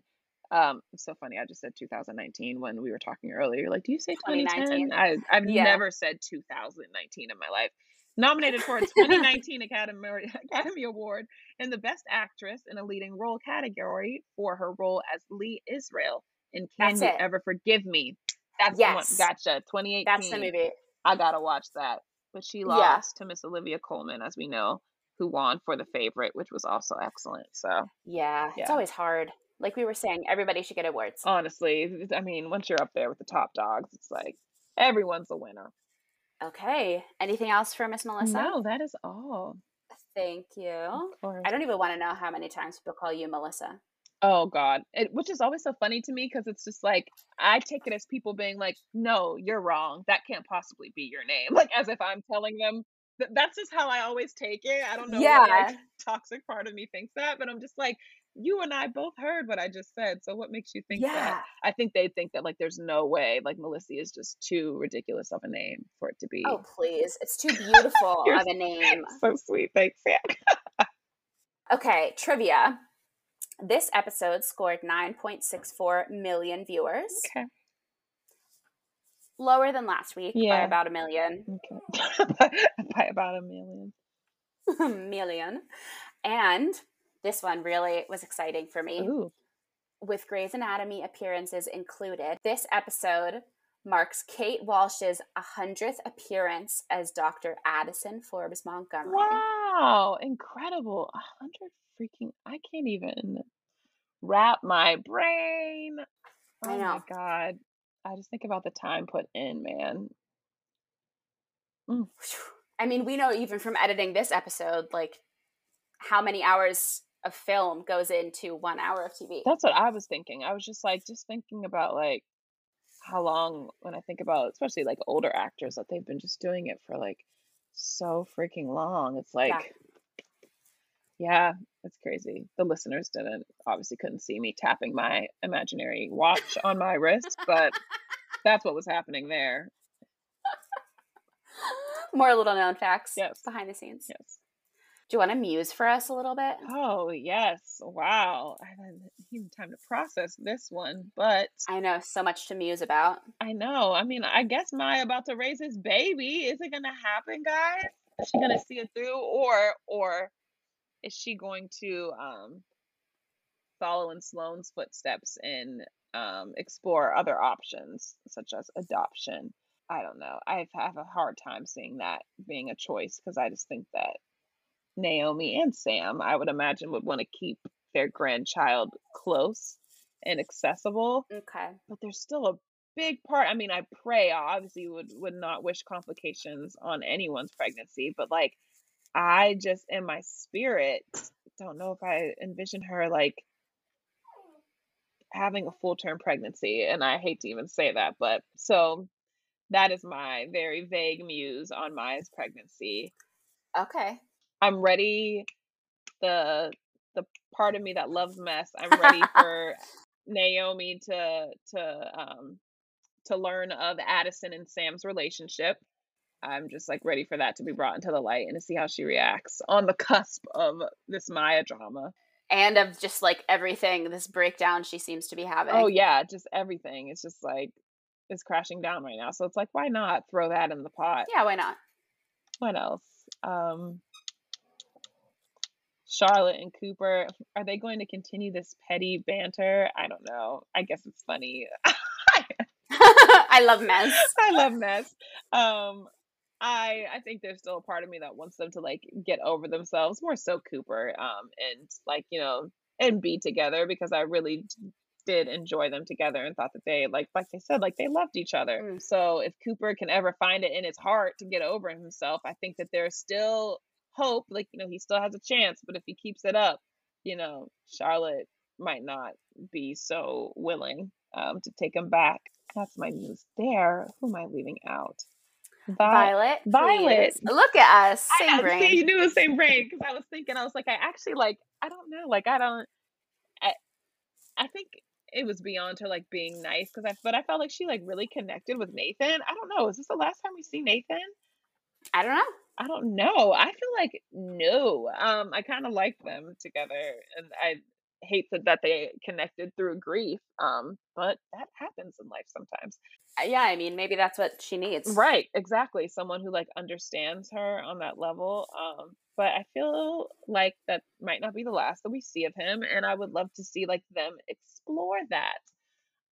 Speaker 2: Um, it's so funny. I just said 2019 when we were talking earlier. You're like, do you say 2010?
Speaker 1: 2019.
Speaker 2: I, I've
Speaker 1: Yeah.
Speaker 2: never said 2019 in my life. Nominated for a 2019 Academy Academy Award in the Best Actress in a Leading Role category for her role as Lee Israel in Can
Speaker 1: That's
Speaker 2: You
Speaker 1: it.
Speaker 2: Ever Forgive Me? That's
Speaker 1: Yes.
Speaker 2: the one. Gotcha. 2018.
Speaker 1: That's the movie.
Speaker 2: I gotta watch that. But she
Speaker 1: Yeah.
Speaker 2: lost to Miss Olivia Colman, as we know, who won for the favorite, which was also excellent. So
Speaker 1: Yeah, it's always hard. Like we were saying, everybody should get awards.
Speaker 2: honestly, I mean, once you're up there with the top dogs, it's like everyone's a winner.
Speaker 1: Okay. Anything else for Miss Melissa?
Speaker 2: No, that is all.
Speaker 1: Thank you. I don't even want to know how many times people call you Melissa.
Speaker 2: Oh God, it, which is always so funny to me because it's just like I take it as people being like, "No, you're wrong. That can't possibly be your name." Like as if I'm telling them. Th- that's just how I always take it. I don't know
Speaker 1: Yeah.
Speaker 2: like toxic part of me thinks that, but I'm just like, you and I both heard what I just said. So what makes you think that?
Speaker 1: Yeah.
Speaker 2: I think they think that like there's no way like Melissa is just too ridiculous of a name for it to oh, be.
Speaker 1: Oh, please. It's too beautiful of a name.
Speaker 2: so sweet. Thanks, yeah.
Speaker 1: Okay, trivia. This episode scored 9.64 million viewers,
Speaker 2: Okay.
Speaker 1: lower than last week by about a million.
Speaker 2: Okay. by, by about a million.
Speaker 1: million. And this one really was exciting for me.
Speaker 2: Ooh.
Speaker 1: With Grey's Anatomy appearances included, this episode marks Kate Walsh's 100th appearance as Dr. Addison Forbes Montgomery.
Speaker 2: Wow, incredible. A hundred freaking I can't even wrap my brain.
Speaker 1: I
Speaker 2: Oh my god. I just think about the time put in, man. Mm.
Speaker 1: I mean, we know even from editing this episode, like how many hours of film goes into one hour of TV.
Speaker 2: That's what I was thinking. I was just like just thinking about like how long when I think about especially like older actors that they've been just doing it for like so freaking long. It's like yeah, it's crazy. The listeners didn't obviously couldn't see me tapping my imaginary watch on my wrist, but that's what was happening there.
Speaker 1: More little known facts
Speaker 2: Yes.
Speaker 1: behind the scenes.
Speaker 2: Yes.
Speaker 1: Do you want to muse for us a little bit?
Speaker 2: Oh, yes. Wow. I haven't even time to process this one, but
Speaker 1: I know so much to muse about.
Speaker 2: I know. I mean, I guess Maya about to raise his baby. Is it gonna happen, guys? Is she gonna see it through, or or is she going to um follow in Sloan's footsteps and um explore other options such as adoption? I don't know. I have a hard time seeing that being a choice because I just think that Naomi and Sam, I would imagine, would want to keep their grandchild close and accessible
Speaker 1: Okay.
Speaker 2: but there's still a big part. I mean, I pray obviously would would not wish complications on anyone's pregnancy, but like I just in my spirit don't know if I envision her like having a full term pregnancy and I hate to even say that, but so that is my very vague muse on Maya's pregnancy.
Speaker 1: Okay.
Speaker 2: I'm ready the the part of me that loves mess. I'm ready for Naomi to to um to learn of Addison and Sam's relationship. I'm just like ready for that to be brought into the light and to see how she reacts on the cusp of this Maya drama.
Speaker 1: And of just like everything, this breakdown she seems to be having.
Speaker 2: Oh yeah, just everything. It's just like it's crashing down right now. So it's like why not throw that in the pot?
Speaker 1: Yeah, why not?
Speaker 2: What else? Um Charlotte and Cooper, are they going to continue this petty banter? I don't know. I guess it's funny.
Speaker 1: I love mess.
Speaker 2: I love mess. Um, I I think there's still a part of me that wants them to like get over themselves, more so Cooper, um, and like you know, and be together because I really did enjoy them together and thought that they like like they said like they loved each other.
Speaker 1: Mm.
Speaker 2: So if Cooper can ever find it in his heart to get over himself, I think that there's still hope. Like you know, he still has a chance. But if he keeps it up, you know, Charlotte might not be so willing um, to take him back. That's my news there. Who am I leaving out?
Speaker 1: Violet.
Speaker 2: Violet.
Speaker 1: please. Look at us.
Speaker 2: I
Speaker 1: Same
Speaker 2: know,
Speaker 1: brain.
Speaker 2: See, you knew the same brain because I was thinking, I was like, I actually like, I don't know, like, I don't, I, I think it was beyond her like being nice because I, but I felt like she like really connected with Nathan. I don't know. Is this the last time we see Nathan?
Speaker 1: I don't know.
Speaker 2: I don't know. I feel like no. Um, I kind of like them together, and I hate that that they connected through grief. Um, but that happens in life sometimes.
Speaker 1: Uh, Yeah, I mean, maybe that's what she needs.
Speaker 2: Right, exactly. Someone who like understands her on that level. Um, but I feel like that might not be the last that we see of him, and I would love to see like them explore that.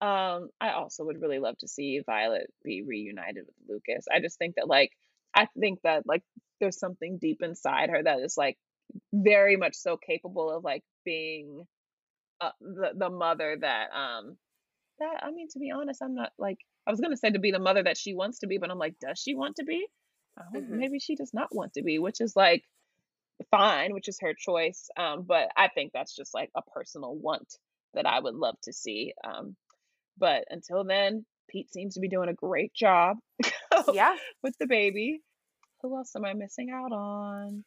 Speaker 2: Um, I also would really love to see Violet be reunited with Lucas. I just think that like I think that like there's something deep inside her that is like very much so capable of like being uh, the the mother that um that I mean to be honest I'm not like I was gonna say to be the mother that she wants to be but I'm like does she want to be oh,
Speaker 1: Mhm.
Speaker 2: maybe she does not want to be which is like fine which is her choice um but I think that's just like a personal want that I would love to see um but until then Pete seems to be doing a great job
Speaker 1: Yeah.
Speaker 2: with the baby who else am I missing out on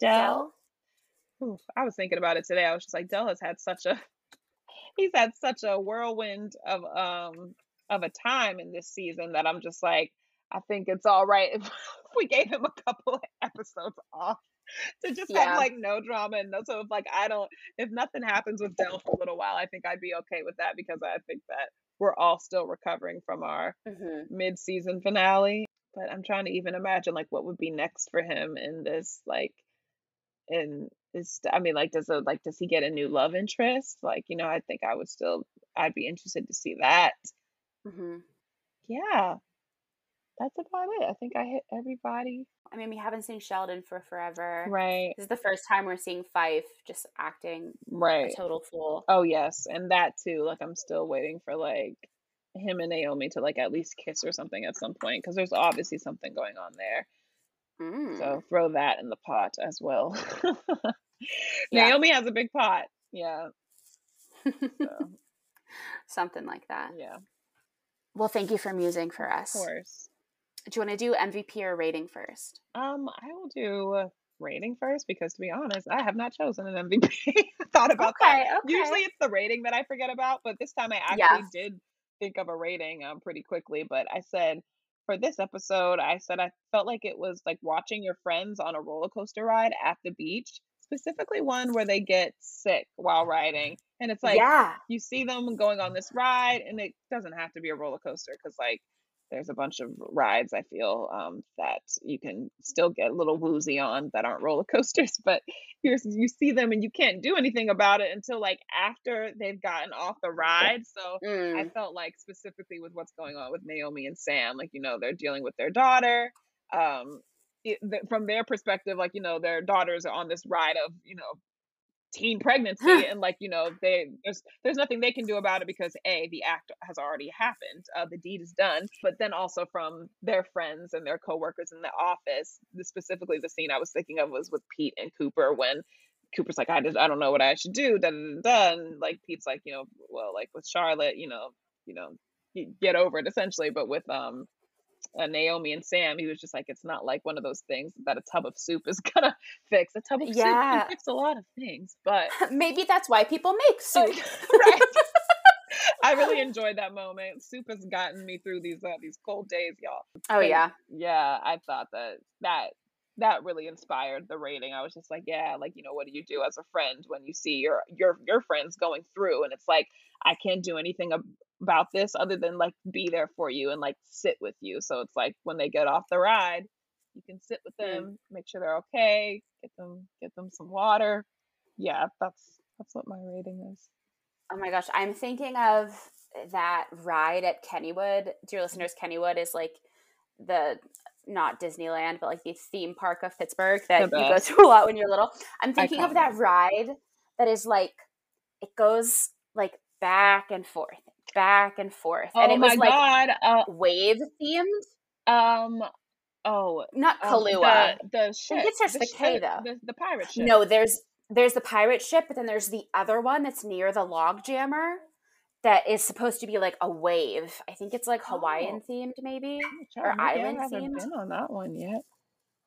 Speaker 2: Dell. Oof, I was thinking about it today. I was just like, Dell has had such a he's had such a whirlwind of um of a time in this season that I'm just like, I think it's all right if we gave him a couple of episodes off to just
Speaker 1: Yeah.
Speaker 2: have like no drama and no so if like I don't if nothing happens with Dell for a little while, I think I'd be okay with that because I think that we're all still recovering from our
Speaker 1: hmm
Speaker 2: mid season finale. But I'm trying to even imagine like what would be next for him in this like in this I mean like does it like does he get a new love interest? Like, you know, I think I would still I'd be interested to see that.
Speaker 1: hmm
Speaker 2: Yeah. That's about it. I think I hit everybody.
Speaker 1: I mean, we haven't seen Sheldon for forever.
Speaker 2: Right.
Speaker 1: This is the first time we're seeing Fife just acting
Speaker 2: Right.
Speaker 1: a total fool.
Speaker 2: Oh yes, and that too. Like I'm still waiting for like him and Naomi to like at least kiss or something at some point because there's obviously something going on there.
Speaker 1: Mm.
Speaker 2: So throw that in the pot as well.
Speaker 1: Yeah.
Speaker 2: Naomi has a big pot. Yeah. So,
Speaker 1: Something like that.
Speaker 2: yeah.
Speaker 1: Well, thank you for musing for us.
Speaker 2: Of course.
Speaker 1: Do you want to do MVP or rating first?
Speaker 2: Um, I will do rating first because to be honest, I have not chosen an MVP. I thought about that.
Speaker 1: okay, okay.
Speaker 2: Usually it's the rating that I forget about, but this time I actually
Speaker 1: Yeah.
Speaker 2: did think of a rating um pretty quickly. But I said for this episode, I said I felt like it was like watching your friends on a roller coaster ride at the beach, specifically one where they get sick while riding. And it's like
Speaker 1: yeah.
Speaker 2: you see them going on this ride and it doesn't have to be a roller coaster because like there's a bunch of rides i feel um, that you can still get a little woozy on that aren't roller coasters but here's you see them and you can't do anything about it until like after they've gotten off the ride so i
Speaker 1: Mm.
Speaker 2: felt like specifically with what's going on with naomi and sam like you know they're dealing with their daughter um it, th- from their perspective like you know their daughters are on this ride of you know teen pregnancy and like you know they there's there's nothing they can do about it because a the act has already happened uh, the deed is done but then also from their friends and their coworkers in the office the, specifically the scene i was thinking of was with pete and cooper when cooper's like i just i don't know what i should do da, da, da, and like pete's like you know well like with charlotte you know you know get over it essentially but with um uh, Naomi and Sam, he was just like, it's not like one of those things that a tub of soup is gonna fix. A tub of soup
Speaker 1: Yeah.
Speaker 2: can fix a lot of things, but
Speaker 1: Maybe that's why people make soup.
Speaker 2: right. I really enjoyed that moment. Soup has gotten me through these uh, these cold days, y'all.
Speaker 1: oh
Speaker 2: But
Speaker 1: yeah.
Speaker 2: yeah, I thought that that that really inspired the rating. I was just like, yeah, like you know, what do you do as a friend when you see your your your friends going through, and it's like I can't do anything ab- about this other than like be there for you and like sit with you. So it's like when they get off the ride, you can sit with them, make sure they're okay, get them get them some water. Yeah, that's that's what my rating is.
Speaker 1: Oh my gosh, I'm thinking of that ride at Kennywood. Dear listeners, Kennywood is like the not Disneyland, but like the theme park of Pittsburgh that you go to a lot when you're little. I'm thinking of that ride that is like it goes like back and forth, back and forth, and
Speaker 2: Oh
Speaker 1: it
Speaker 2: my
Speaker 1: was like
Speaker 2: god. Uh,
Speaker 1: wave themed,
Speaker 2: um. Oh,
Speaker 1: not
Speaker 2: um, the the ship.
Speaker 1: it starts
Speaker 2: the
Speaker 1: with a K,
Speaker 2: ship,
Speaker 1: though.
Speaker 2: The, the pirate ship.
Speaker 1: No, there's there's the pirate ship, but then there's the other one that's near the log jammer that is supposed to be like a wave. I think it's like Hawaiian
Speaker 2: Oh.
Speaker 1: themed, maybe. Or island
Speaker 2: I haven't
Speaker 1: themed.
Speaker 2: been on that one yet.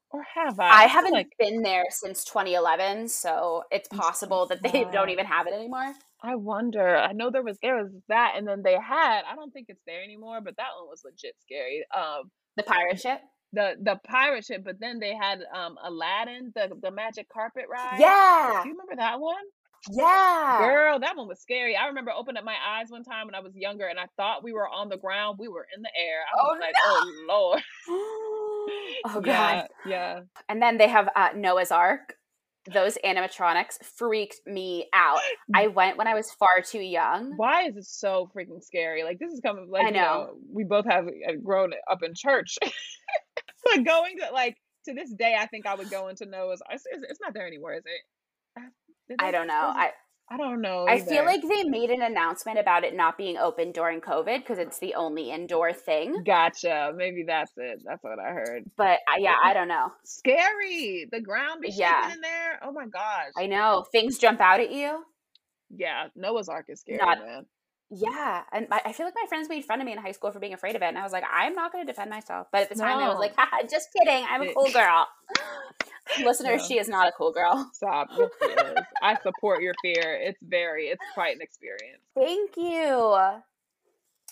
Speaker 2: Or have I?
Speaker 1: I haven't
Speaker 2: like
Speaker 1: been there since 2011, so it's possible that they don't even have it anymore.
Speaker 2: I wonder. I know there was there was that, and then they had. I don't think it's there anymore, but that one was legit scary. Um,
Speaker 1: The pirate ship.
Speaker 2: the the pirate ship, but then they had um Aladdin, the the magic carpet ride.
Speaker 1: Yeah,
Speaker 2: Do you remember that one?
Speaker 1: yeah.
Speaker 2: Girl, that one was scary. I remember opening up my eyes one time when I was younger, and I thought we were on the ground. We were in the air. I was
Speaker 1: Oh,
Speaker 2: like, "Oh Lord!"
Speaker 1: oh god.
Speaker 2: Yeah, yeah.
Speaker 1: And then they have uh, Noah's Ark. Those animatronics freaked me out. I went when I was far too young.
Speaker 2: Why is it so freaking scary? Like this is coming like
Speaker 1: I
Speaker 2: you
Speaker 1: know.
Speaker 2: know, we both have uh, grown up in church. but going to like to this day, I think I would go into Noah's. It's, it's it's not there anymore, is it? Uh,
Speaker 1: I don't know. I
Speaker 2: I don't know.
Speaker 1: I feel like they made an announcement about it not being open during COVID because it's the only indoor thing.
Speaker 2: Gotcha. Maybe that's it. That's what I heard.
Speaker 1: But uh, yeah, I don't know.
Speaker 2: Scary. The ground be shaking
Speaker 1: Yeah.
Speaker 2: in there. Oh my gosh.
Speaker 1: I know things jump out at you.
Speaker 2: yeah, Noah's Ark is scary,
Speaker 1: Not-
Speaker 2: man.
Speaker 1: Yeah, and I I feel like my friends made fun of me in high school for being afraid of it, and I was like, I'm not going to defend myself. But at the time, I was like, Haha, just kidding. I'm a cool girl. Listeners,
Speaker 2: No.
Speaker 1: she is not a cool girl.
Speaker 2: Stop. Yes, it is. I support your fear. It's very. It's quite an experience.
Speaker 1: Thank you.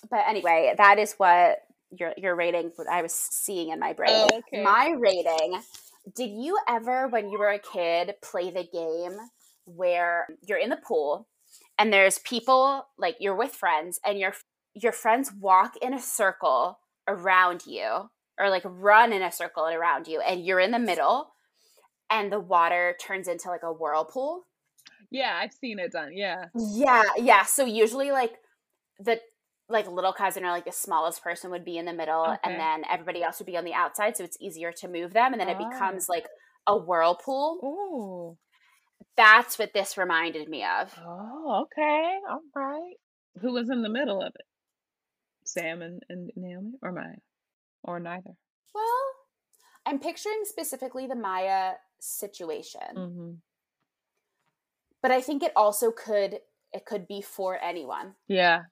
Speaker 1: But anyway, that is what your your rating. What I was seeing in my brain.
Speaker 2: Oh, okay.
Speaker 1: My rating. Did you ever, when you were a kid, play the game where you're in the pool and there's people like you're with friends and your your friends walk in a circle around you or like run in a circle around you and you're in the middle and the water turns into like a whirlpool?
Speaker 2: Yeah, I've seen it done. Yeah.
Speaker 1: Yeah, yeah. So usually like the like little cousin or like the smallest person would be in the middle
Speaker 2: Okay.
Speaker 1: and then everybody else would be on the outside so it's easier to move them and then it
Speaker 2: Oh.
Speaker 1: becomes like a whirlpool.
Speaker 2: Ooh.
Speaker 1: That's what this reminded me of.
Speaker 2: Oh, okay. All right. Who was in the middle of it? Sam and, and Naomi or Maya? Or neither?
Speaker 1: Well, I'm picturing specifically the Maya situation.
Speaker 2: Mm-hmm.
Speaker 1: But I think it also could it could be for anyone.
Speaker 2: Yeah.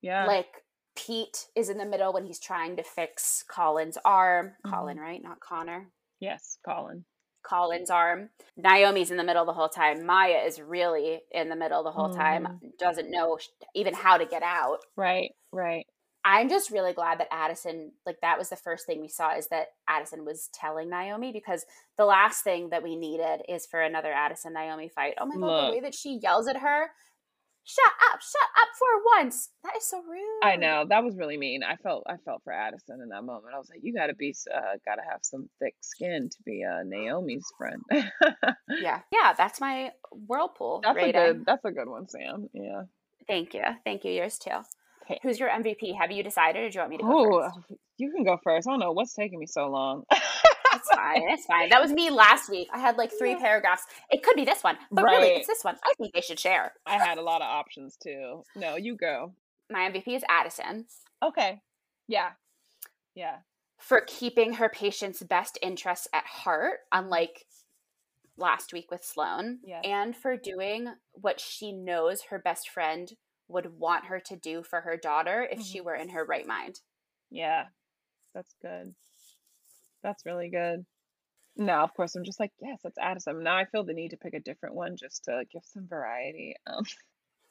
Speaker 2: Yeah.
Speaker 1: Like Pete is in the middle when he's trying to fix Colin's arm.
Speaker 2: Mhm.
Speaker 1: Colin, right? Not Connor.
Speaker 2: yes, Colin.
Speaker 1: Colin's arm. Naomi's in the middle the whole time. Maya is really in the middle the whole time. Mm-hmm. Doesn't know even how to get out.
Speaker 2: Right, right.
Speaker 1: I'm just really glad that Addison, like that was the first thing we saw is that Addison was telling Naomi because the last thing that we needed is for another Addison Naomi fight. Oh my god,
Speaker 2: Look.
Speaker 1: the way that she yells at her, shut up, shut up for once. That is so rude.
Speaker 2: I know that was really mean. I felt I felt for Addison in that moment. I was like, you got to be, uh, got to have some thick skin to be uh, Naomi's friend.
Speaker 1: Yeah. Yeah, that's my whirlpool
Speaker 2: that's a good. That's a good one, Sam. Yeah.
Speaker 1: Thank you. Thank you. Yours too.
Speaker 2: Okay.
Speaker 1: Who's your MVP? Have you decided or do you want me to go
Speaker 2: Oh,
Speaker 1: first?
Speaker 2: you can go first. I don't know what's taking me so long.
Speaker 1: It's fine. It's fine. That was me last week. I had like three
Speaker 2: Yeah.
Speaker 1: paragraphs. It could be this one, but really, it's this one. I think they should share.
Speaker 2: I had a lot of options too. No, you go.
Speaker 1: My MVP is Addison
Speaker 2: Okay. Yeah. Yeah.
Speaker 1: for keeping her patient's best interests at heart, unlike last week with Sloan,
Speaker 2: Yes.
Speaker 1: and for doing what she knows her best friend would want her to do for her daughter if she
Speaker 2: Mhm.
Speaker 1: were in her right mind.
Speaker 2: Yeah. That's good. That's really good. No, of course, I'm just like, yes, that's Addison. Now I feel the need to pick a different one just to give some variety. Um,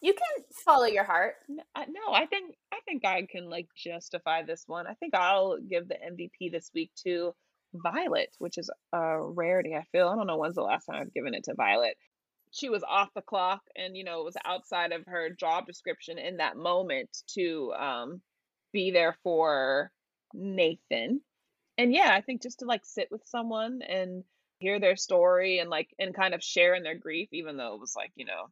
Speaker 1: You can follow your heart.
Speaker 2: n- I- no, I think I think I can like justify this one. I think I'll give the MVP this week to Violet, which is a rarity. I feel I don't know when's the last time I've given it to Violet. She was off the clock, and you know it was outside of her job description in that moment to um, be there for Nathan. And yeah, I think just to like sit with someone and hear their story and like and kind of share in their grief, even though it was like you know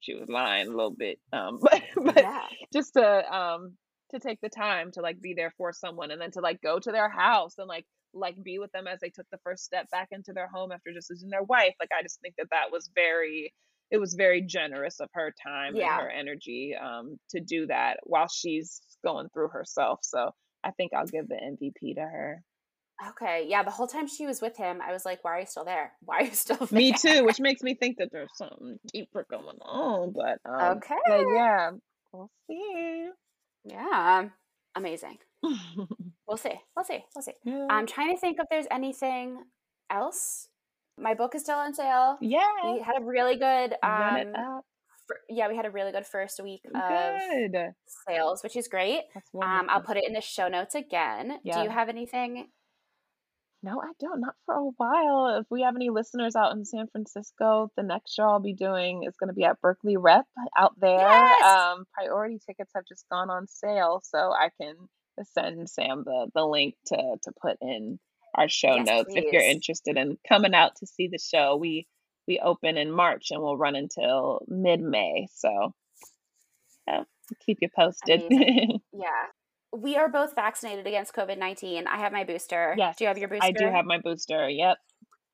Speaker 2: she was lying a little bit. Um, but but
Speaker 1: Yeah.
Speaker 2: just to um to take the time to like be there for someone and then to like go to their house and like like be with them as they took the first step back into their home after just losing their wife like i just think that that was very it was very generous of her time
Speaker 1: Yeah.
Speaker 2: and her energy um, to do that while she's going through herself. So I think I'll give the MVP to her.
Speaker 1: Okay. Yeah. The whole time she was with him, I was like, why are you still there? Why are you still there?
Speaker 2: Me too, which makes me think that there's something deeper going on. But um,
Speaker 1: Okay.
Speaker 2: but yeah, we'll see.
Speaker 1: Yeah. Amazing. We'll see. We'll see. We'll see.
Speaker 2: yeah.
Speaker 1: I'm trying to think if there's anything else. My book is still on sale.
Speaker 2: yeah.
Speaker 1: We had a really good um yeah, we had a really good first week of
Speaker 2: Good.
Speaker 1: sales, which is great.
Speaker 2: That's
Speaker 1: Um, I'll put it in the show notes again.
Speaker 2: Yeah.
Speaker 1: Do you have anything?
Speaker 2: No, I don't. Not for a while. If we have any listeners out in San Francisco, the next show I'll be doing is going to be at Berkeley Rep out there.
Speaker 1: Yes!
Speaker 2: Um, priority tickets have just gone on sale, so I can send Sam the the link to to put in our show
Speaker 1: Yes,
Speaker 2: notes if you're interested in coming out to see the show. We we open in March and we'll run until mid May. So yeah, keep you posted.
Speaker 1: Yeah. We are both vaccinated against COVID 19. I have my booster.
Speaker 2: Yes,
Speaker 1: Do you have your booster?
Speaker 2: I do have my booster. Yep.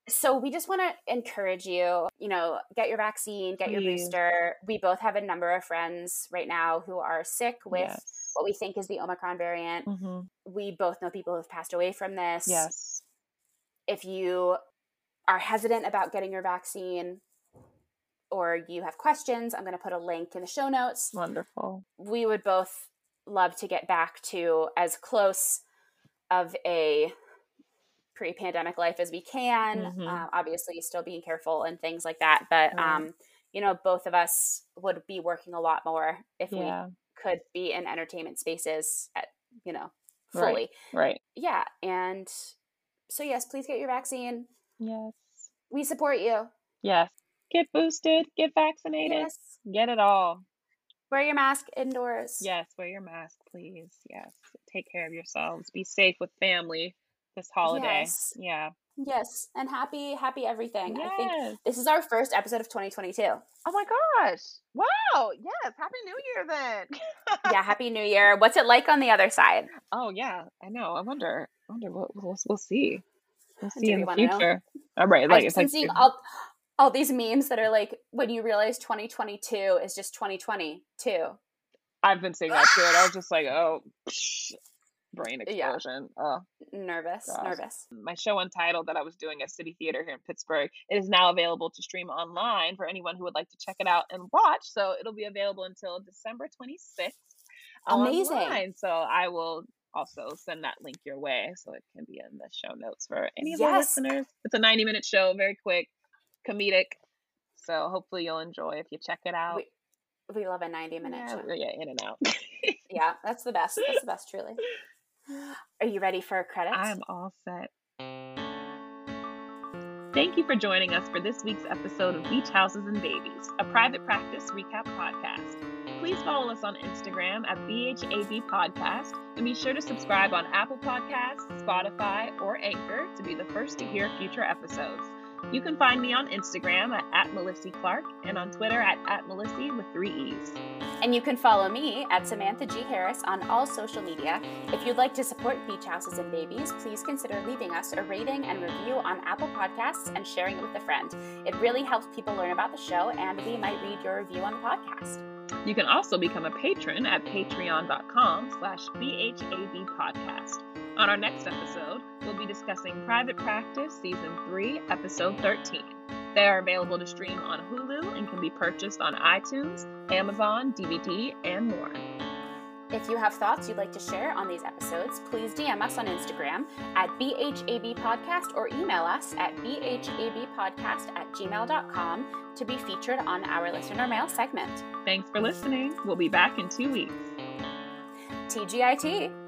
Speaker 1: So we just want to encourage you, you know, get your vaccine, get your
Speaker 2: Please.
Speaker 1: booster. We both have a number of friends right now who are sick with
Speaker 2: Yes.
Speaker 1: what we think is the Omicron variant.
Speaker 2: hmm
Speaker 1: We both know people who have passed away from this.
Speaker 2: Yes.
Speaker 1: If you are hesitant about getting your vaccine or you have questions, I'm going to put a link in the show notes.
Speaker 2: Wonderful.
Speaker 1: We would both love to get back to as close of a pre-pandemic life as we can
Speaker 2: Mhm.
Speaker 1: uh, obviously still being careful and things like that but
Speaker 2: Right.
Speaker 1: um you know both of us would be working a lot more if
Speaker 2: Yeah.
Speaker 1: we could be in entertainment spaces at you know
Speaker 2: Right.
Speaker 1: fully
Speaker 2: Right.
Speaker 1: yeah and so yes please get your vaccine
Speaker 2: Yes.
Speaker 1: we support you
Speaker 2: Yes. Get boosted, get vaccinated,
Speaker 1: yes
Speaker 2: get it all.
Speaker 1: Wear your mask indoors
Speaker 2: Yes, wear your mask, please. Yes. Take care of yourselves. Be safe with family this holiday.
Speaker 1: Yes.
Speaker 2: Yeah.
Speaker 1: yes and happy happy everything i think this is our first episode of 2022
Speaker 2: Oh my gosh. Wow. Yes. Happy New Year then.
Speaker 1: yeah happy new year what's it like on the other side
Speaker 2: Oh yeah, I know. I wonder. I wonder what we'll, we'll see. We'll see in the future. All right. Like
Speaker 1: i've
Speaker 2: it's
Speaker 1: been
Speaker 2: like
Speaker 1: seeing all, all these memes that are like when you realize 2022 is just 2022
Speaker 2: I've been seeing that too, and I was just like, oh, psh, brain
Speaker 1: Yeah.
Speaker 2: explosion. Oh.
Speaker 1: nervous
Speaker 2: Gosh.
Speaker 1: nervous
Speaker 2: my show Untitled that I was doing at City Theatre here in Pittsburgh. It is now available to stream online for anyone who would like to check it out and watch. So it'll be available until December 26th.
Speaker 1: Amazing.
Speaker 2: online. So I will also send that link your way so it can be in the show notes for any of the
Speaker 1: Yes.
Speaker 2: listeners. It's a 90 minute show, very quick, comedic. So hopefully you'll enjoy if you check it out.
Speaker 1: we, we love a 90 minute
Speaker 2: yeah,
Speaker 1: show
Speaker 2: yeah, in and out.
Speaker 1: yeah that's the best that's the best truly are you ready for credits
Speaker 2: I'm all set. Thank you for joining us for this week's episode of Beach Houses and Babies, a private practice recap podcast. Please follow us on Instagram at BHAB Podcast and be sure to subscribe on Apple Podcasts, Spotify, or Anchor to be the first to hear future episodes. You can find me on Instagram at, at Melissy Clark and on Twitter at, at Melissy with three E's.
Speaker 1: And you can follow me at Samantha G. Harris on all social media. If you'd like to support Beach Houses and Babies, please consider leaving us a rating and review on Apple Podcasts and sharing it with a friend. It really helps people learn about the show, and we might read your review on the podcast.
Speaker 2: You can also become a patron at patreon.com slash BHAB podcast. On our next episode, we'll be discussing Private Practice Season 3, Episode 13. They are available to stream on Hulu and can be purchased on iTunes, Amazon, DVD, and more.
Speaker 1: If you have thoughts you'd like to share on these episodes, please DM us on Instagram at BHAB Podcast or email us at BHABpodcast at gmail.com to be featured on our listener mail segment.
Speaker 2: Thanks for listening. We'll be back in two weeks.
Speaker 1: TGIT!